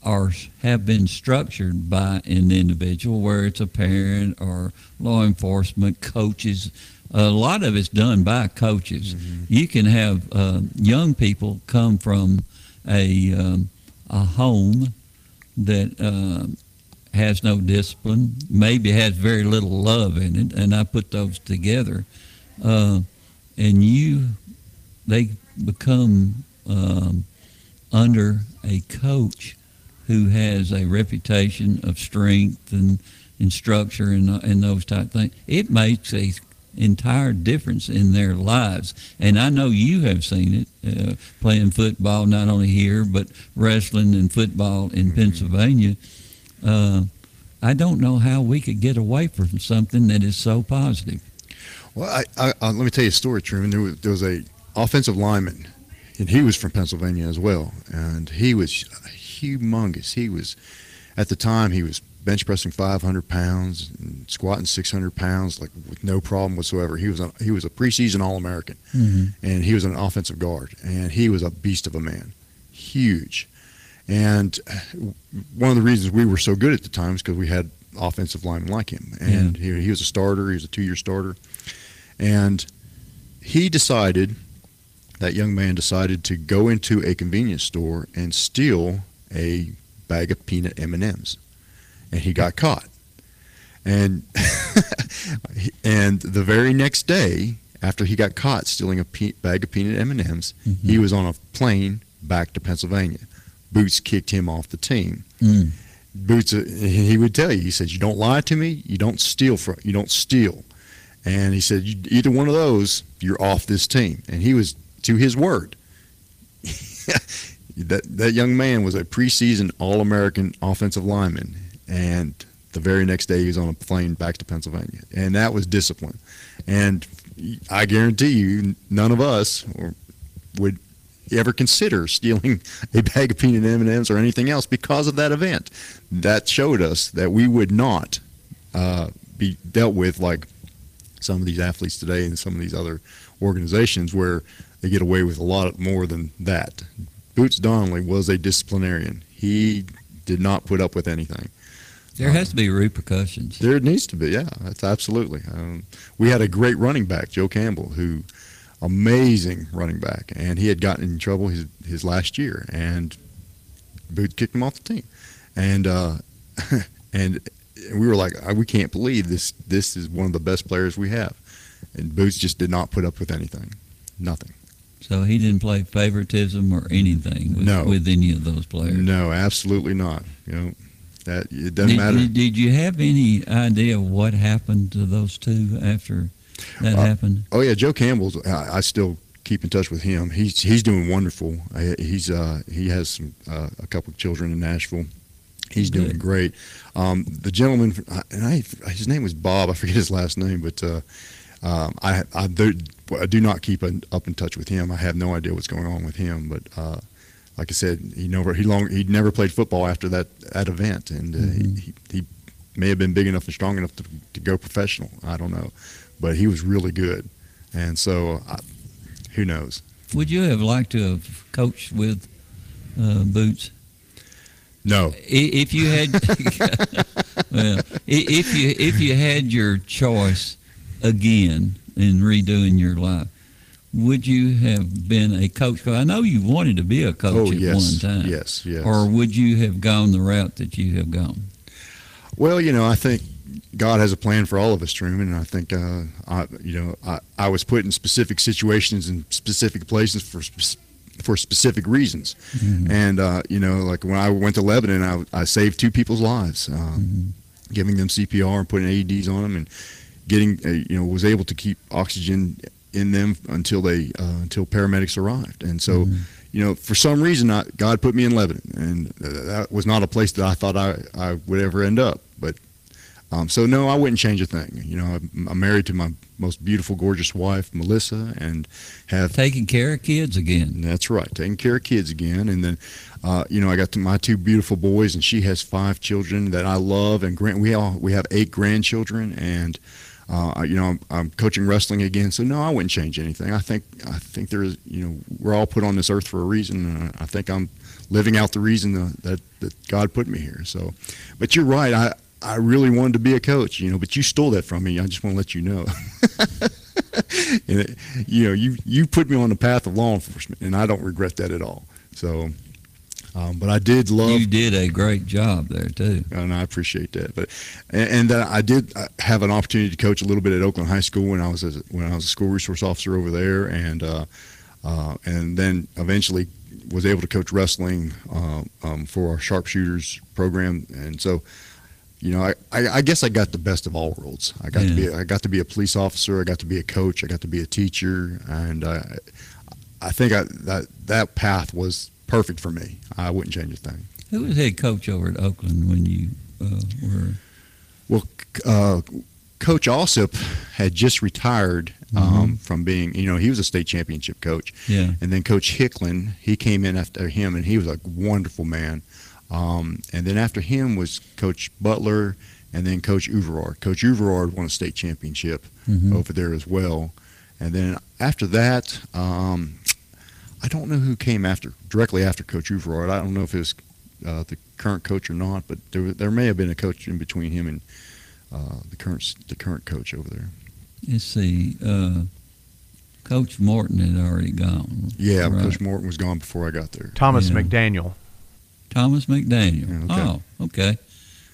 are have been structured by an individual, where it's a parent or law enforcement, coaches, a lot of it's done by coaches. Mm-hmm. You can have uh, young people come from a um, a home that uh, has no discipline, maybe has very little love in it, and I put those together, uh, and you they become um, under a coach who has a reputation of strength and, and structure and, and those type things. It makes a entire difference in their lives. And I know you have seen it uh, playing football, not only here, but wrestling and football in mm-hmm. Pennsylvania. Uh, I don't know how we could get away from something that is so positive. Well, I, I, I, let me tell you a story, Truman. There was, there was a offensive lineman, and he was from Pennsylvania as well, and he was humongous. He was, at the time, he was bench pressing 500 pounds and squatting 600 pounds like with no problem whatsoever. He was a, he was a preseason All American, mm-hmm. and he was an offensive guard, and he was a beast of a man, huge. And one of the reasons we were so good at the time is because we had offensive linemen like him, and yeah. he, he was a starter. He was a two-year starter, and he decided that young man decided to go into a convenience store and steal a bag of peanut M&Ms and he got caught. And and the very next day after he got caught stealing a pe- bag of peanut M&Ms mm-hmm. he was on a plane back to Pennsylvania. Boots kicked him off the team. Mm. Boots uh, he would tell you he said you don't lie to me you don't steal from you don't steal. And he said either one of those you're off this team. And he was to his word. that that young man was a preseason All-American offensive lineman, and the very next day he was on a plane back to Pennsylvania, and that was discipline. And I guarantee you, none of us would ever consider stealing a bag of peanut M&Ms or anything else because of that event. That showed us that we would not uh, be dealt with like some of these athletes today and some of these other organizations where they get away with a lot more than that. Boots Donnelly was a disciplinarian. He did not put up with anything. There has to be repercussions. There needs to be, yeah. That's absolutely. Um, we had a great running back, Joe Campbell, who amazing running back, and he had gotten in trouble his his last year, and Boots kicked him off the team, and uh, and we were like, we can't believe this. This is one of the best players we have, and Boots just did not put up with anything, nothing. So he didn't play favoritism or anything with, no. with any of those players. No, absolutely not. You know, that it doesn't did, matter. Did, you have any idea what happened to those two after that uh, happened? Oh yeah, Joe Campbell's. I, I, still keep in touch with him. He's he's doing wonderful. He's uh, he has some, uh, a couple of children in Nashville. He's doing Good. great. Um, the gentleman, and I, his name was Bob. I forget his last name, but uh, um, I, I, I do not keep up in touch with him. I have no idea what's going on with him. But uh, like I said, he never he long he never played football after that that event, and uh, mm-hmm. he, he may have been big enough and strong enough to, to go professional. I don't know, but he was really good, and so I, who knows? Would you have liked to have coached with uh, Boots? No. If you had, well, if you if you had your choice again in redoing your life, would you have been a coach? Because I know you wanted to be a coach oh, at yes. one time. Yes, yes. Or would you have gone the route that you have gone? Well, you know, I think God has a plan for all of us, Truman. And I think, uh, I, you know, I, I was put in specific situations and specific places for for specific reasons. Mm-hmm. And uh, you know, like when I went to Lebanon, I, I saved two people's lives, uh, mm-hmm. giving them CPR and putting AEDs on them, and getting uh, you know was able to keep oxygen in them until they uh, until paramedics arrived. And so, mm-hmm. you know, for some reason, I, God put me in Lebanon, and that was not a place that I thought I, I would ever end up. But um, so no, I wouldn't change a thing. You know, I'm, I'm, married to my most beautiful, gorgeous wife, Melissa, and have taking care of kids again. That's right, taking care of kids again, and then. Uh, you know, I got my two beautiful boys, and she has five children that I love, and grand, we all we have eight grandchildren, and uh, you know, I'm, I'm, coaching wrestling again, so no, I wouldn't change anything. I think I think there's, you know, we're all put on this earth for a reason, and I think I'm living out the reason that that God put me here. So, but you're right. I I really wanted to be a coach, you know, but you stole that from me. I just want to let you know. and it, you know, you you put me on the path of law enforcement, and I don't regret that at all. So, um, but I did love. You did a great job there too, and I appreciate that. But and, and uh, I did uh, have an opportunity to coach a little bit at Oakland High School when I was a, when I was a school resource officer over there, and uh, uh, and then eventually was able to coach wrestling uh, um, for our sharpshooters program, and so. You know, I, I, I, guess I got the best of all worlds. I got yeah. to be I got to be a police officer. I got to be a coach. I got to be a teacher, and I, I think I, that that path was perfect for me. I wouldn't change a thing. Who was head coach over at Oakland when you uh, were? Well, uh, Coach Alsip had just retired um, mm-hmm. from being, you know, he was a state championship coach. Yeah. And then Coach Hicklin, he came in after him, and he was a wonderful man. Um, and then after him was Coach Butler, and then Coach Uverard. Coach Uverard won a state championship mm-hmm. over there as well. And then after that, um, I don't know who came after directly after Coach Uverard. I don't know if it was uh, the current coach or not, but there there may have been a coach in between him and uh, the current the current coach over there. Let's see. Uh, coach Morton had already gone. Yeah, right? Coach Morton was gone before I got there. Thomas Yeah. McDaniel. Thomas McDaniel. okay. Oh, okay.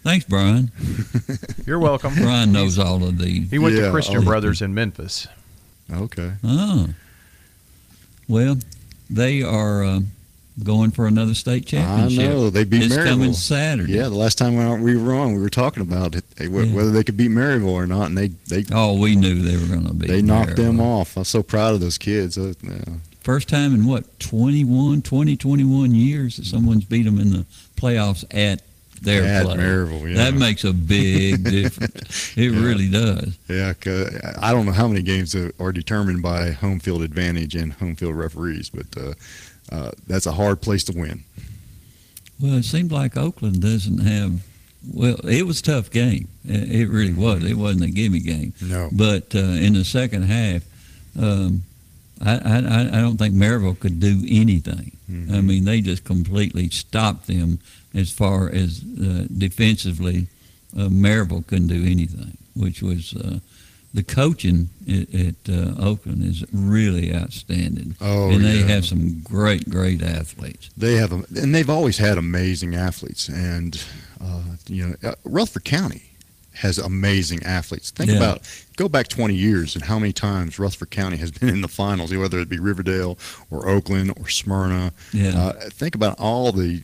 Thanks, Brian. You're welcome. Brian knows all of these. He went Yeah, to Christian. Brothers in Memphis. Okay. Oh. Well, they are uh, going for another state championship. I know they beat It's Maryville. coming Saturday. Yeah, the last time we were on, we were talking about it, eh, wh- Yeah. whether they could beat Maryville or not, and they they Oh, we knew they were going to be. they knocked them off. I'm so proud of those kids. Uh. First time in what 21, 20, 21 years that someone's beat them in the playoffs at their play. Maryville, yeah. That makes a big difference. It Yeah. really does. Yeah, I don't know how many games are determined by home field advantage and home field referees, but uh, uh, that's a hard place to win. Well, it seemed like Oakland doesn't have. Well, it was a tough game. It really was. It wasn't a gimme game. No. But uh, in the second half, um, I, I I- don't think Maryville could do anything. I mean, they just completely stopped them as far as uh, defensively. Uh, Maryville couldn't do anything, which was uh, the coaching at, at uh, Oakland is really outstanding. Oh, and they yeah. have some great, great athletes. They have, and they've always had amazing athletes. And uh, you know, uh, Rutherford County has amazing athletes. Think Yeah. about go back 20 years and how many times Rutherford County has been in the finals, whether it be Riverdale or Oakland or Smyrna. Yeah. Uh, think about all the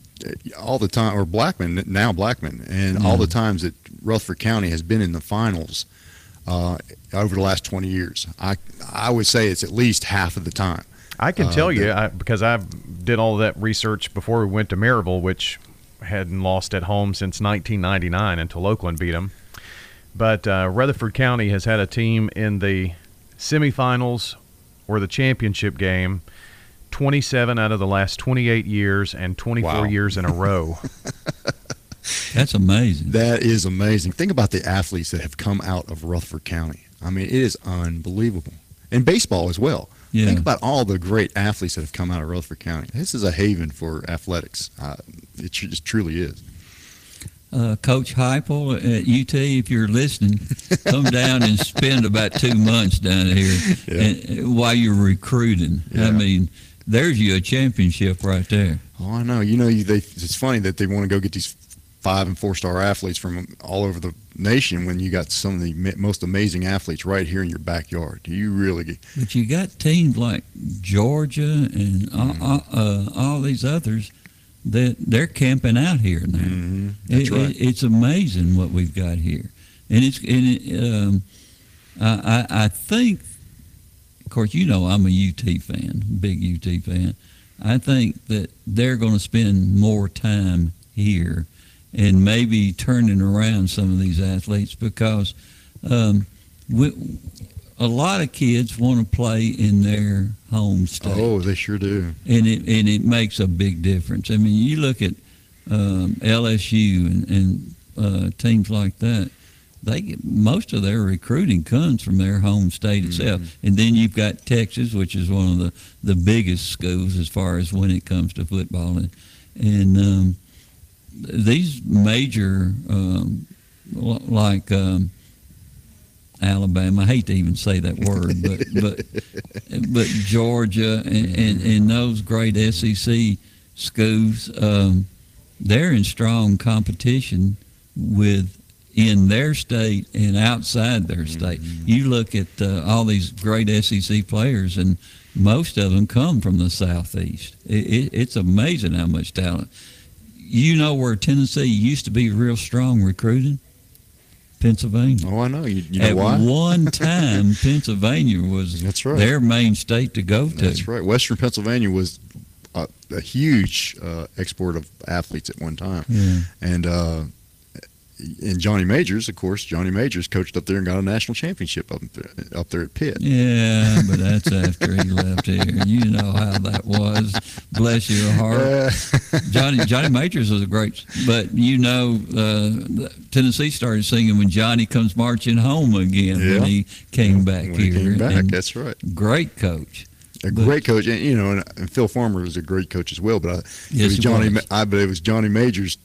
all the time, or Blackman now Blackman, and all the times that Rutherford County has been in the finals uh, over the last 20 years. I I would say it's at least half of the time. I can Uh, tell you I, because I did all that research before we went to Maryville, which hadn't lost at home since 1999 until Oakland beat them. But uh, Rutherford County has had a team in the semifinals or the championship game 27 out of the last 28 years and 24 Wow. years in a row. That's amazing. That is amazing. Think about the athletes that have come out of Rutherford County. I mean, it is unbelievable. And baseball as well. Yeah. Think about all the great athletes that have come out of Rutherford County. This is a haven for athletics. Uh, it just truly is. Uh, Coach Heupel at UT, if you're listening, come down and spend about two months down here and, while you're recruiting. I mean, there's you a championship right there. Oh, I know. You know, they, it's funny that they want to go get these five and four star athletes from all over the nation when you got some of the most amazing athletes right here in your backyard. You really get, But you got teams like Georgia and all, all, uh, all these others that they're camping out here now. Mm-hmm. That's It- right. it- it's amazing what we've got here, and it's and it, um, I, I I think, of course, you know I'm a UT fan, big UT fan. I think that they're going to spend more time here, and maybe turning around some of these athletes because um, we, a lot of kids want to play in their home state oh, they sure do. and it and it makes a big difference. I mean, you look at um, LSU and, and uh, teams like that. They get, most of their recruiting comes from their home state itself, and then you've got Texas, which is one of the, the biggest schools as far as when it comes to football, and, and um, these major um, like um, Alabama. I hate to even say that word, but but but Georgia and, and, and those great SEC schools, um, they're in strong competition with in their state and outside their state. You look at uh, all these great SEC players, and most of them come from the southeast. It, it, it's amazing how much talent. You know where Tennessee used to be real strong recruiting? Pennsylvania. Oh, I know. You, you know At why? one time, Pennsylvania was That's right. their main state to go to. That's right. Western Pennsylvania was a, a huge uh, export of athletes at one time. Yeah. And uh, and Johnny Majors, of course, Johnny Majors coached up there and got a national championship up there, up there at Pitt. Yeah, but that's after he left here. You know how that was. Bless your heart. Johnny Johnny Majors was a great, but you know, uh, Tennessee started singing when Johnny comes marching home again Yeah. when he came back When he here. came back, and that's right. Great coach. a But- great coach, and you know, and, and Phil Fulmer was a great coach as well. But I, it was he Johnny. was. I but it was Johnny Majors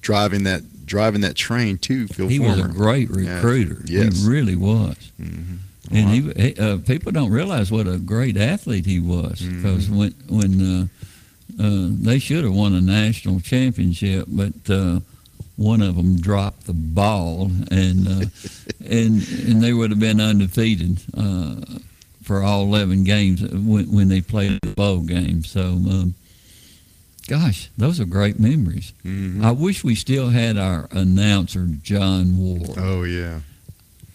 driving that driving that train to Phil he was a great recruiter. Yes. He really was. Mhm. And he, he uh, people don't realize what a great athlete he was Mm-hmm. because when when uh, uh, they should have won a national championship, but uh, one of them dropped the ball, and uh, and and they would have been undefeated uh, for all eleven games when, when they played the bowl game. So. Um, Gosh, those are great memories. Mhm. I wish we still had our announcer, John Ward Oh yeah.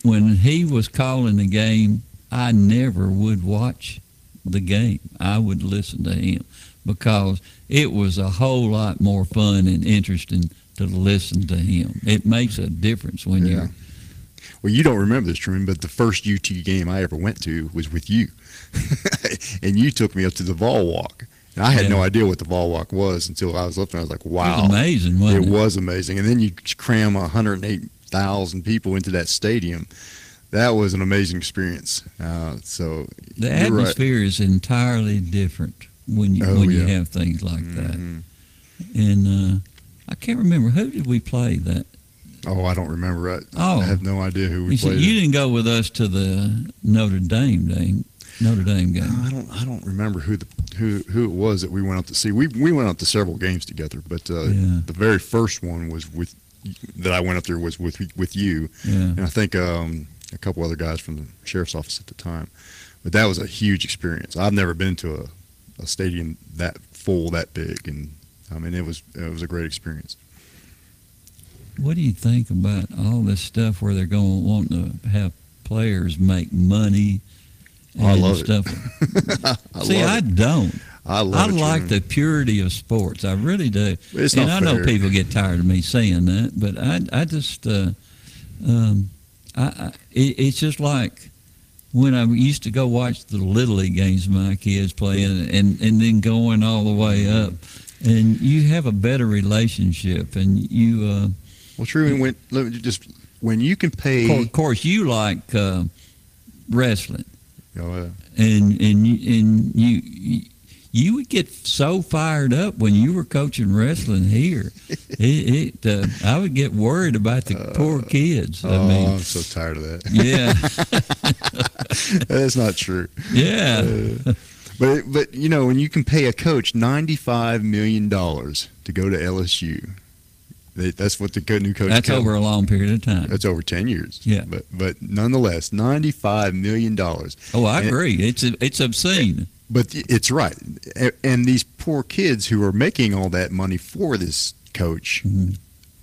when he was calling the game, I never would watch the game. I would listen to him because it was a whole lot more fun and interesting to listen to him. It makes a difference when Yeah. you're. Well, you don't remember this, Truman, but the first UT game I ever went to was with you, and you took me up to the ball walk. And I had no idea what the ball walk was until I was up there. I was like, "Wow, amazing, wasn't it? was amazing." And then you cram 108,000 people into that stadium. That was an amazing experience. Uh, so The you're right. atmosphere is entirely different when you Oh, when you have things like that. Mhm. And uh, I can't remember who did we play that. Oh, I don't remember. I, Oh. I have no idea who we see, played. you didn't go with us to the Notre Dame game. Notre Dame game. I don't. I don't remember who the who who it was that we went out to see. We we went out to several games together, but uh, Yeah. the very first one was with that I went up there was with with you, Yeah. and I think um, a couple other guys from the sheriff's office at the time. But that was a huge experience. I've never been to a, a stadium that full, that big, and I mean it was it was a great experience. What do you think about all this stuff where they're going to want to have players make money? Oh, I and love it. stuff. I See, love I it. don't. I love I it, like the purity of sports. I really do. It's and I know people get tired of me saying that, but I, I just, uh, um, I, I, it, it's just like when I used to go watch the little league games my kids playing, and and then going all the way up, and you have a better relationship, and you. Uh, Well, Truman, when let me just when you can pay. of course, of course, you like uh, wrestling, Oh, yeah. and and you, and you you would get so fired up when you were coaching wrestling here. it, it uh, I would get worried about the poor kids. I oh, mean, I'm so tired of that. Yeah. that's not true. Yeah. Uh, but but you know when you can pay a coach ninety five million dollars to go to LSU, they, that's what the new coach. that's over a long period of time. That's over ten years. Yeah. But but nonetheless, ninety five million dollars. Oh, I And- agree. It's it's obscene. But it's right, and these poor kids who are making all that money for this coach Mm-hmm.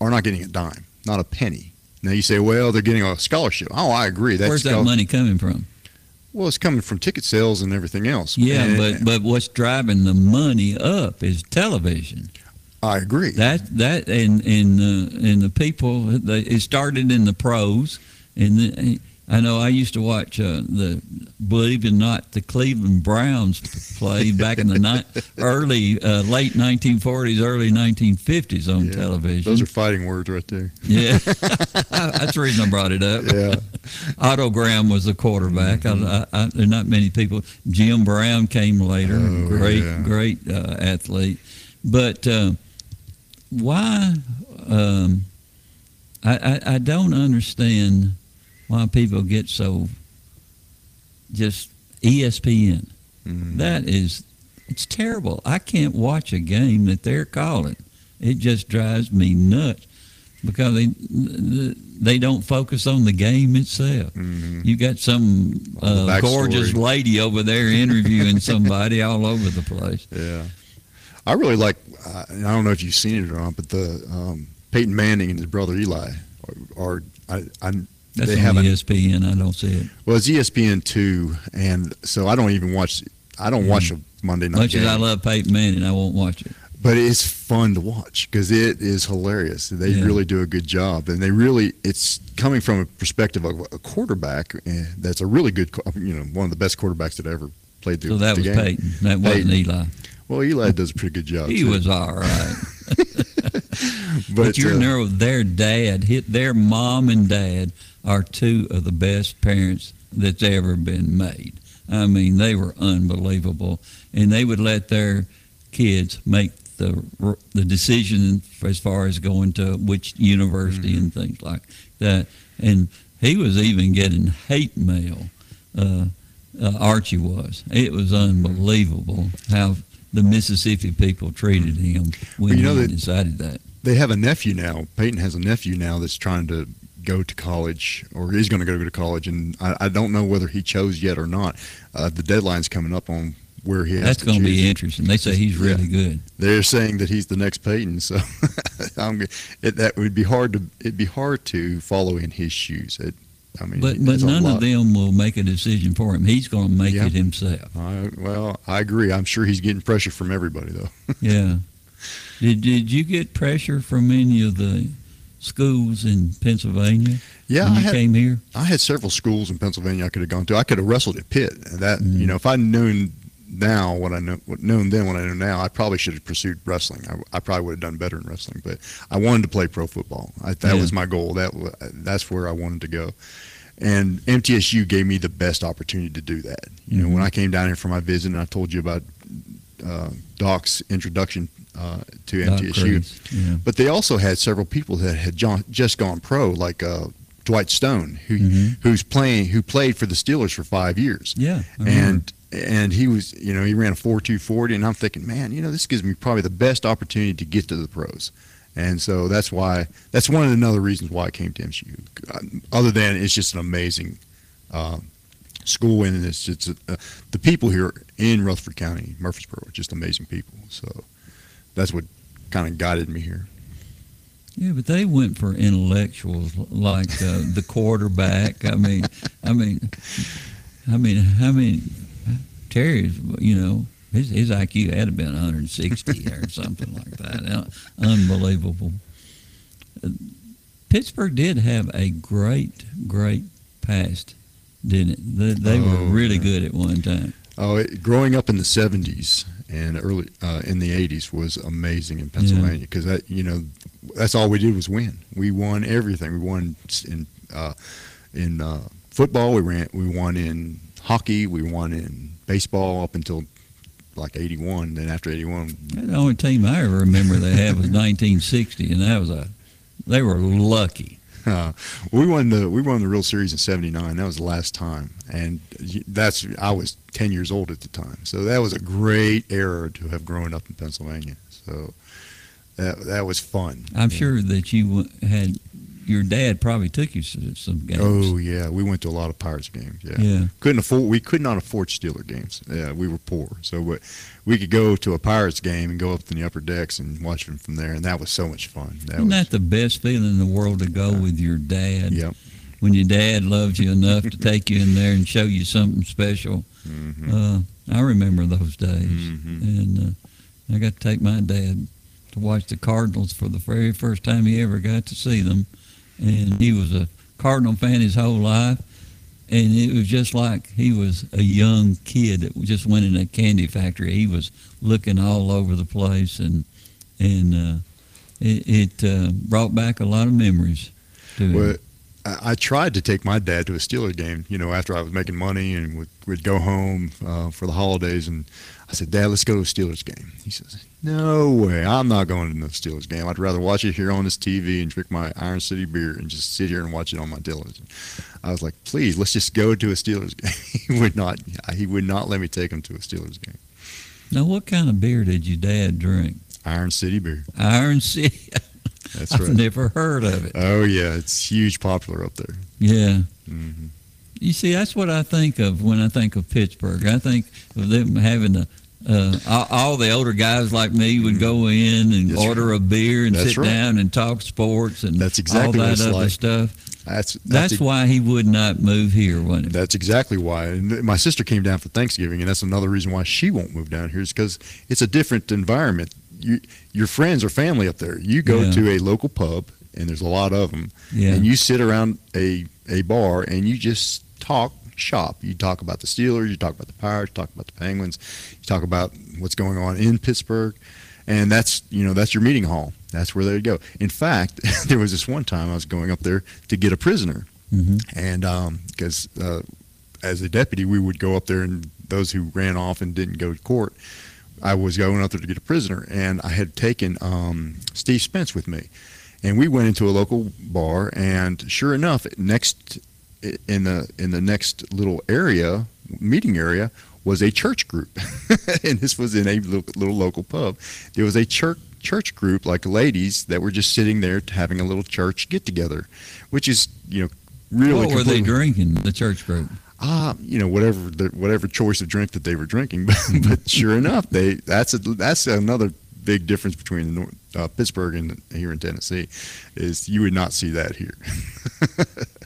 are not getting a dime, not a penny. Now you say, well, they're getting a scholarship. Oh, I agree. That's Where's that money coming from? Well, it's coming from ticket sales and everything else. Yeah, And- but but what's driving the money up is television. I agree. That that and and uh, and the people they, it started in the pros, and the, I know I used to watch uh, the believe it or not the Cleveland Browns play back in the ni- early uh, late 1940s, early 1950s on television. Those are fighting words right there. Yeah, that's the reason I brought it up. Yeah. Otto Graham was the quarterback. I, I, I, there are not many people. Jim Brown came later. great, yeah. great uh, athlete. But uh, why? Um, I, I, I don't understand why people get so just ESPN. That is, it's terrible. I can't watch a game that they're calling. It just drives me nuts because they they don't focus on the game itself. You got some uh, gorgeous lady over there interviewing somebody all over the place. Yeah. I really like. I don't know if you've seen it or not, but the um, Peyton Manning and his brother Eli are. are I, I, That's they on have a- ESPN. I don't see it. Well, it's ESPN two, and so I don't even watch. I don't watch a Monday night Much game. as I love Peyton Manning, I won't watch it. but it's fun to watch because it is hilarious. They Yeah. really do a good job, and they really it's coming from a perspective of a quarterback eh, that's a really good, you know, one of the best quarterbacks that ever played the, So that the was game. Peyton. That wasn't Eli. Well, Eli does a pretty good job. He too. was all right. But, but you uh, know, their dad, hit their mom and dad are two of the best parents that's ever been made. I mean, they were unbelievable, and they would let their kids make the the decision as far as going to which university Mm-hmm. and things like that. And he was even getting hate mail. Uh, uh, Archie was. It was unbelievable how the Mississippi people treated him when Well, you know he that- decided that. They have a nephew now. Peyton has a nephew now that's trying to go to college or is going to go to college, and I, I don't know whether he chose yet or not. Uh, the deadline's coming up on where he has That's going to be interesting. They say he's really good. They're saying that he's the next Peyton, so I'm, it, that would be hard to it'd be hard to follow in his shoes. It, I mean, But but none of them will make a decision for him. He's going to make Yeah. it himself. I, well, I agree. I'm sure he's getting pressure from everybody, though. yeah. Did did you get pressure from any of the schools in Pennsylvania? Yeah, when I you had, came here. I had several schools in Pennsylvania I could have gone to. I could have wrestled at Pitt. That Mm-hmm. you know, if I'd known now what I know, what known then what I know now, I probably should have pursued wrestling. I, I probably would have done better in wrestling. But I wanted to play pro football. I, that Yeah. was my goal. That that's where I wanted to go. And MTSU gave me the best opportunity to do that. You know, when Mhm. I came down here for my visit, and I told you about uh, Doc's introduction uh, to Doc MTSU. Yeah. But they also had several people that had just gone pro, like uh, Dwight Stone, who Mhm. who's playing, who played for the Steelers for five years. Yeah, and and he was, you know, he ran a four two forty, and I'm thinking, man, you know, this gives me probably the best opportunity to get to the pros. And so that's why that's one of the another reasons why I came to MTSU. Uh, Other than it's just an amazing uh, school, and it's just uh, the people here in Rutherford County, Murfreesboro, are just amazing people. So that's what kind of guided me here. Yeah, but they went for intellectuals like uh, the quarterback. I mean, I mean, I mean, I mean, Terry's. You know, his, his IQ had to been 160 or something like that. Unbelievable. Pittsburgh did have a great, great past, didn't it? They, they were Oh, really yeah. good at one time. Oh, it, growing up in the '70s and early uh, in the '80s was amazing in Pennsylvania because that you know that's all we did was win. We won everything. We won in uh, in uh, football. We ran. We won in hockey. We won in baseball up until like '81. Then after '81, The only team I ever remember they had was 1960, and that was a. They were lucky. Uh, we won the we won the World Series in '79. That was the last time, and that's I was 10 years old at the time. So that was a great era to have grown up in Pennsylvania. So that that was fun. I'm sure that you had your dad probably took you to some games. Oh yeah, we went to a lot of Pirates games. Yeah, Yeah. couldn't afford. We could not afford Steeler games. Yeah, we were poor, so we, we could go to a Pirates game and go up to the upper decks and watch them from there, and that was so much fun. That Isn't was, that the best feeling in the world to go with your dad? Yep. When your dad loves you enough to take you in there and show you something special. Mm-hmm. Uh, I remember those days, and uh, I got to take my dad to watch the Cardinals for the very first time he ever got to see them, and he was a Cardinal fan his whole life, and it was just like he was a young kid that just went in a candy factory. He was looking all over the place, and and uh, it, it uh, brought back a lot of memories to. Well, I, I tried to take my dad to a Steeler game, you know, after I was making money and would, would go home uh, for the holidays. And I said, Dad, let's go to a Steelers game. He says, No way. I'm not going to no Steelers game. I'd rather watch it here on this TV and drink my Iron City beer and just sit here and watch it on my television. I was like, Please, let's just go to a Steelers game. he would not. He would not let me take him to a Steelers game. Now, what kind of beer did your dad drink? Iron City beer. Iron City. That's I've right. never heard of it. Oh yeah, it's huge popular up there. Yeah. hmm You see, that's what I think of when I think of Pittsburgh. I think of them having a. Uh, all, all the older guys like me would go in and That's order a beer and That's sit right. down and talk sports and That's exactly all that other like. stuff. That's That's, ex- why he would not move here, wasn't it? That's exactly why. And my sister came down for Thanksgiving, and that's another reason why she won't move down here is because it's a different environment. You, your friends or family up there. You go Yeah. to a local pub, and there's a lot of them, Yeah. and you sit around a a bar and you just talk shop. You talk about the Steelers, you talk about the Pirates, you talk about the Penguins, you talk about what's going on in Pittsburgh, and that's you know that's your meeting hall. That's where they go. In fact, there was this one time I was going up there to get a prisoner Mhm. and because uh, as a deputy, we would go up there, and those who ran off and didn't go to court, I was going out there to get a prisoner, and I had taken um, Steve Spence with me, and we went into a local bar, and sure enough, next in the in the next little area meeting area was a church group, and this was in a little, little local pub. There was a church church group like ladies that were just sitting there having a little church get together, which is you know really. What were they drinking? The church group. Ah, you know whatever the, whatever choice of drink that they were drinking, but, but sure enough, they that's a that's another big difference between uh, Pittsburgh and here in Tennessee, is you would not see that here.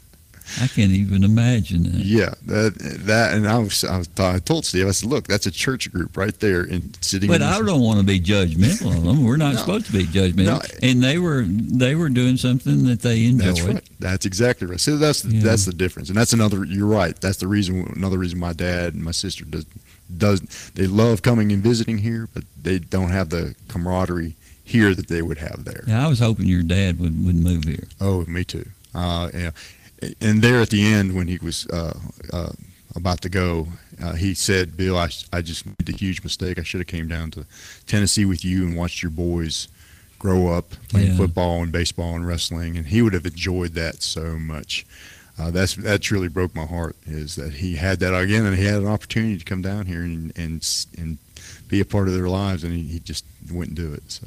I can't even imagine that. Yeah, that that, and I was, I was I told Steve, I said, look, that's a church group right there, and sitting. But I don't want to be judgmental of them. We're not no, supposed to be judgmental. No, and they were they were doing something that they enjoyed. That's right. That's exactly right. So that's yeah. that's the difference, and that's another. You're right. That's the reason. Another reason my dad and my sister does does they love coming and visiting here, but they don't have the camaraderie here that they would have there. Yeah, I was hoping your dad would, would move here. Oh, me too. Uh, yeah and there at the end when he was uh, uh, about to go, uh, he said, "Bill, I, I just made a huge mistake. I should have came down to Tennessee with you and watched your boys grow up playing yeah. football and baseball and wrestling, and he would have enjoyed that so much." Uh, that's that truly broke my heart. Is that he had that again, and he had an opportunity to come down here and and and be a part of their lives, and he, he just wouldn't do it. So,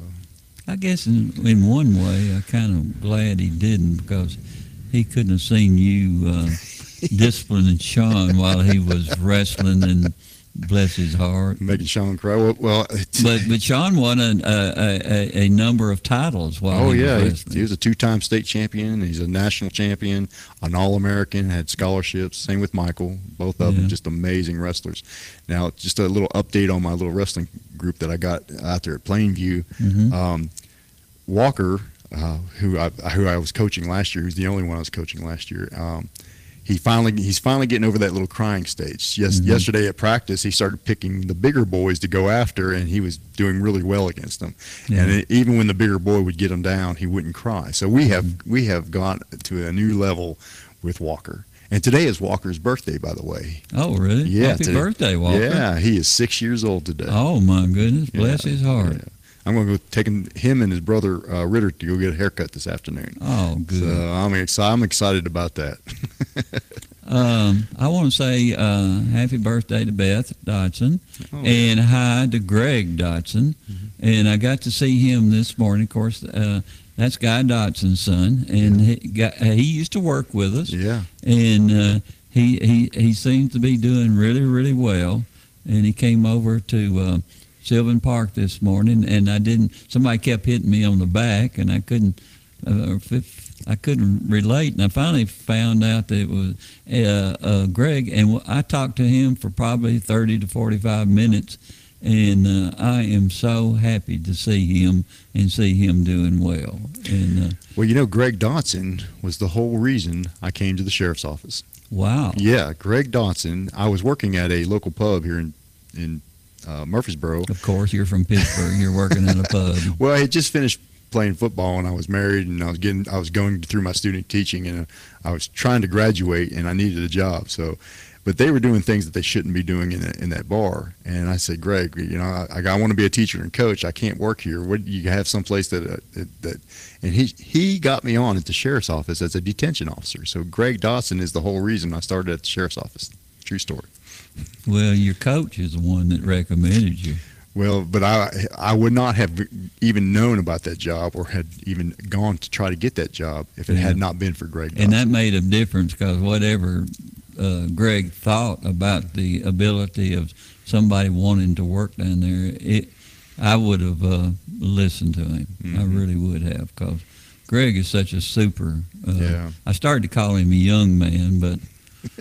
I guess in in one way, I kind of glad he didn't because he couldn't have seen you uh, disciplining Sean while he was wrestling and bless his heart, making Sean cry. Well, well but but Sean won a, a, a, a number of titles while. Oh he yeah, was he, he, was a two-time state champion. He's a national champion, an All-American, had scholarships. Same with Michael. Both of yeah. them just amazing wrestlers. Now, just a little update on my little wrestling group that I got out there at Plainview. Mm-hmm. Um, Walker uh, who I who I was coaching last year, who's the only one I was coaching last year. Um, he finally he's finally getting over that little crying stage. Yes, mm-hmm. yesterday at practice he started picking the bigger boys to go after, and he was doing really well against them. And it, even when the bigger boy would get him down, he wouldn't cry. So we have mm-hmm. we have gone to a new level with Walker. And today is Walker's birthday, by the way. Oh, really? Yeah. Happy today, birthday, Walker. Yeah, he is six years old today. Oh, my goodness. Bless yeah, his heart. Yeah. I'm going to go take him and his brother uh, Ritter to go get a haircut this afternoon. Oh, good. So I'm excited. I'm excited about that. um, I want to say uh, happy birthday to Beth Dodson oh, and hi to Greg Dodson. Mm-hmm. And I got to see him this morning. Of course, uh, that's Guy Dodson's son, and yeah. he, got, he used to work with us. Yeah. And uh, he he he seems to be doing really really well. And he came over to uh, Sylvan Park this morning, and I didn't. Somebody kept hitting me on the back, and I couldn't. Uh, I couldn't relate, and I finally found out that it was uh, uh, Greg, and I talked to him for probably thirty to forty-five minutes, and uh, I am so happy to see him and see him doing well. And uh, well, you know, Greg Dodson was the whole reason I came to the sheriff's office. Wow. Yeah, Greg Dodson. I was working at a local pub here in in uh, Murfreesboro. Of course, you're from Pittsburgh. You're working at a pub. well, I had just finished playing football and I was married, and I was getting I was going through my student teaching, and I was trying to graduate, and I needed a job. So, but they were doing things that they shouldn't be doing in, in that bar. And I said, Greg, you know, I, I want to be a teacher and coach. I can't work here. What you have someplace that uh, that, that and he he got me on at the sheriff's office as a detention officer. So Greg Dodson is the whole reason I started at the sheriff's office. True story. Well, your coach is the one that recommended you. Well, but I I would not have even known about that job or had even gone to try to get that job if it yeah. had not been for Greg. Dodson. And that made a difference because whatever uh, Greg thought about the ability of somebody wanting to work down there, it I would have uh, listened to him. Mm-hmm. I really would have because Greg is such a super. Uh, yeah. I started to call him a young man, but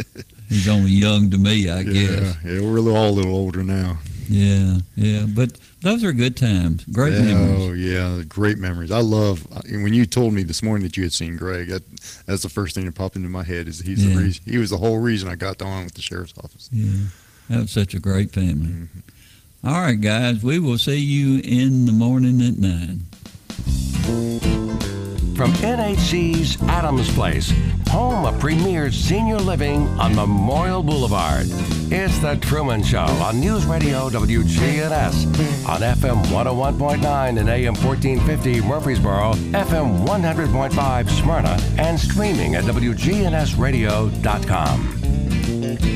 he's only young to me, I yeah, guess. Yeah, we're all a little older now. Yeah, yeah, but those are good times, great yeah, memories. Oh yeah, great memories. I love when you told me this morning that you had seen Greg. That, that's the first thing that popped into my head. Is he's yeah. the reason he was the whole reason I got on with the sheriff's office. Yeah, that was such a great family. Mm-hmm. All right, guys, we will see you in the morning at nine. From NHC's Adams Place, home of premier senior living on Memorial Boulevard. It's The Truman Show on News Radio WGNS on FM 101.9 and AM 1450 Murfreesboro, FM 100.5 Smyrna, and streaming at WGNSradio.com.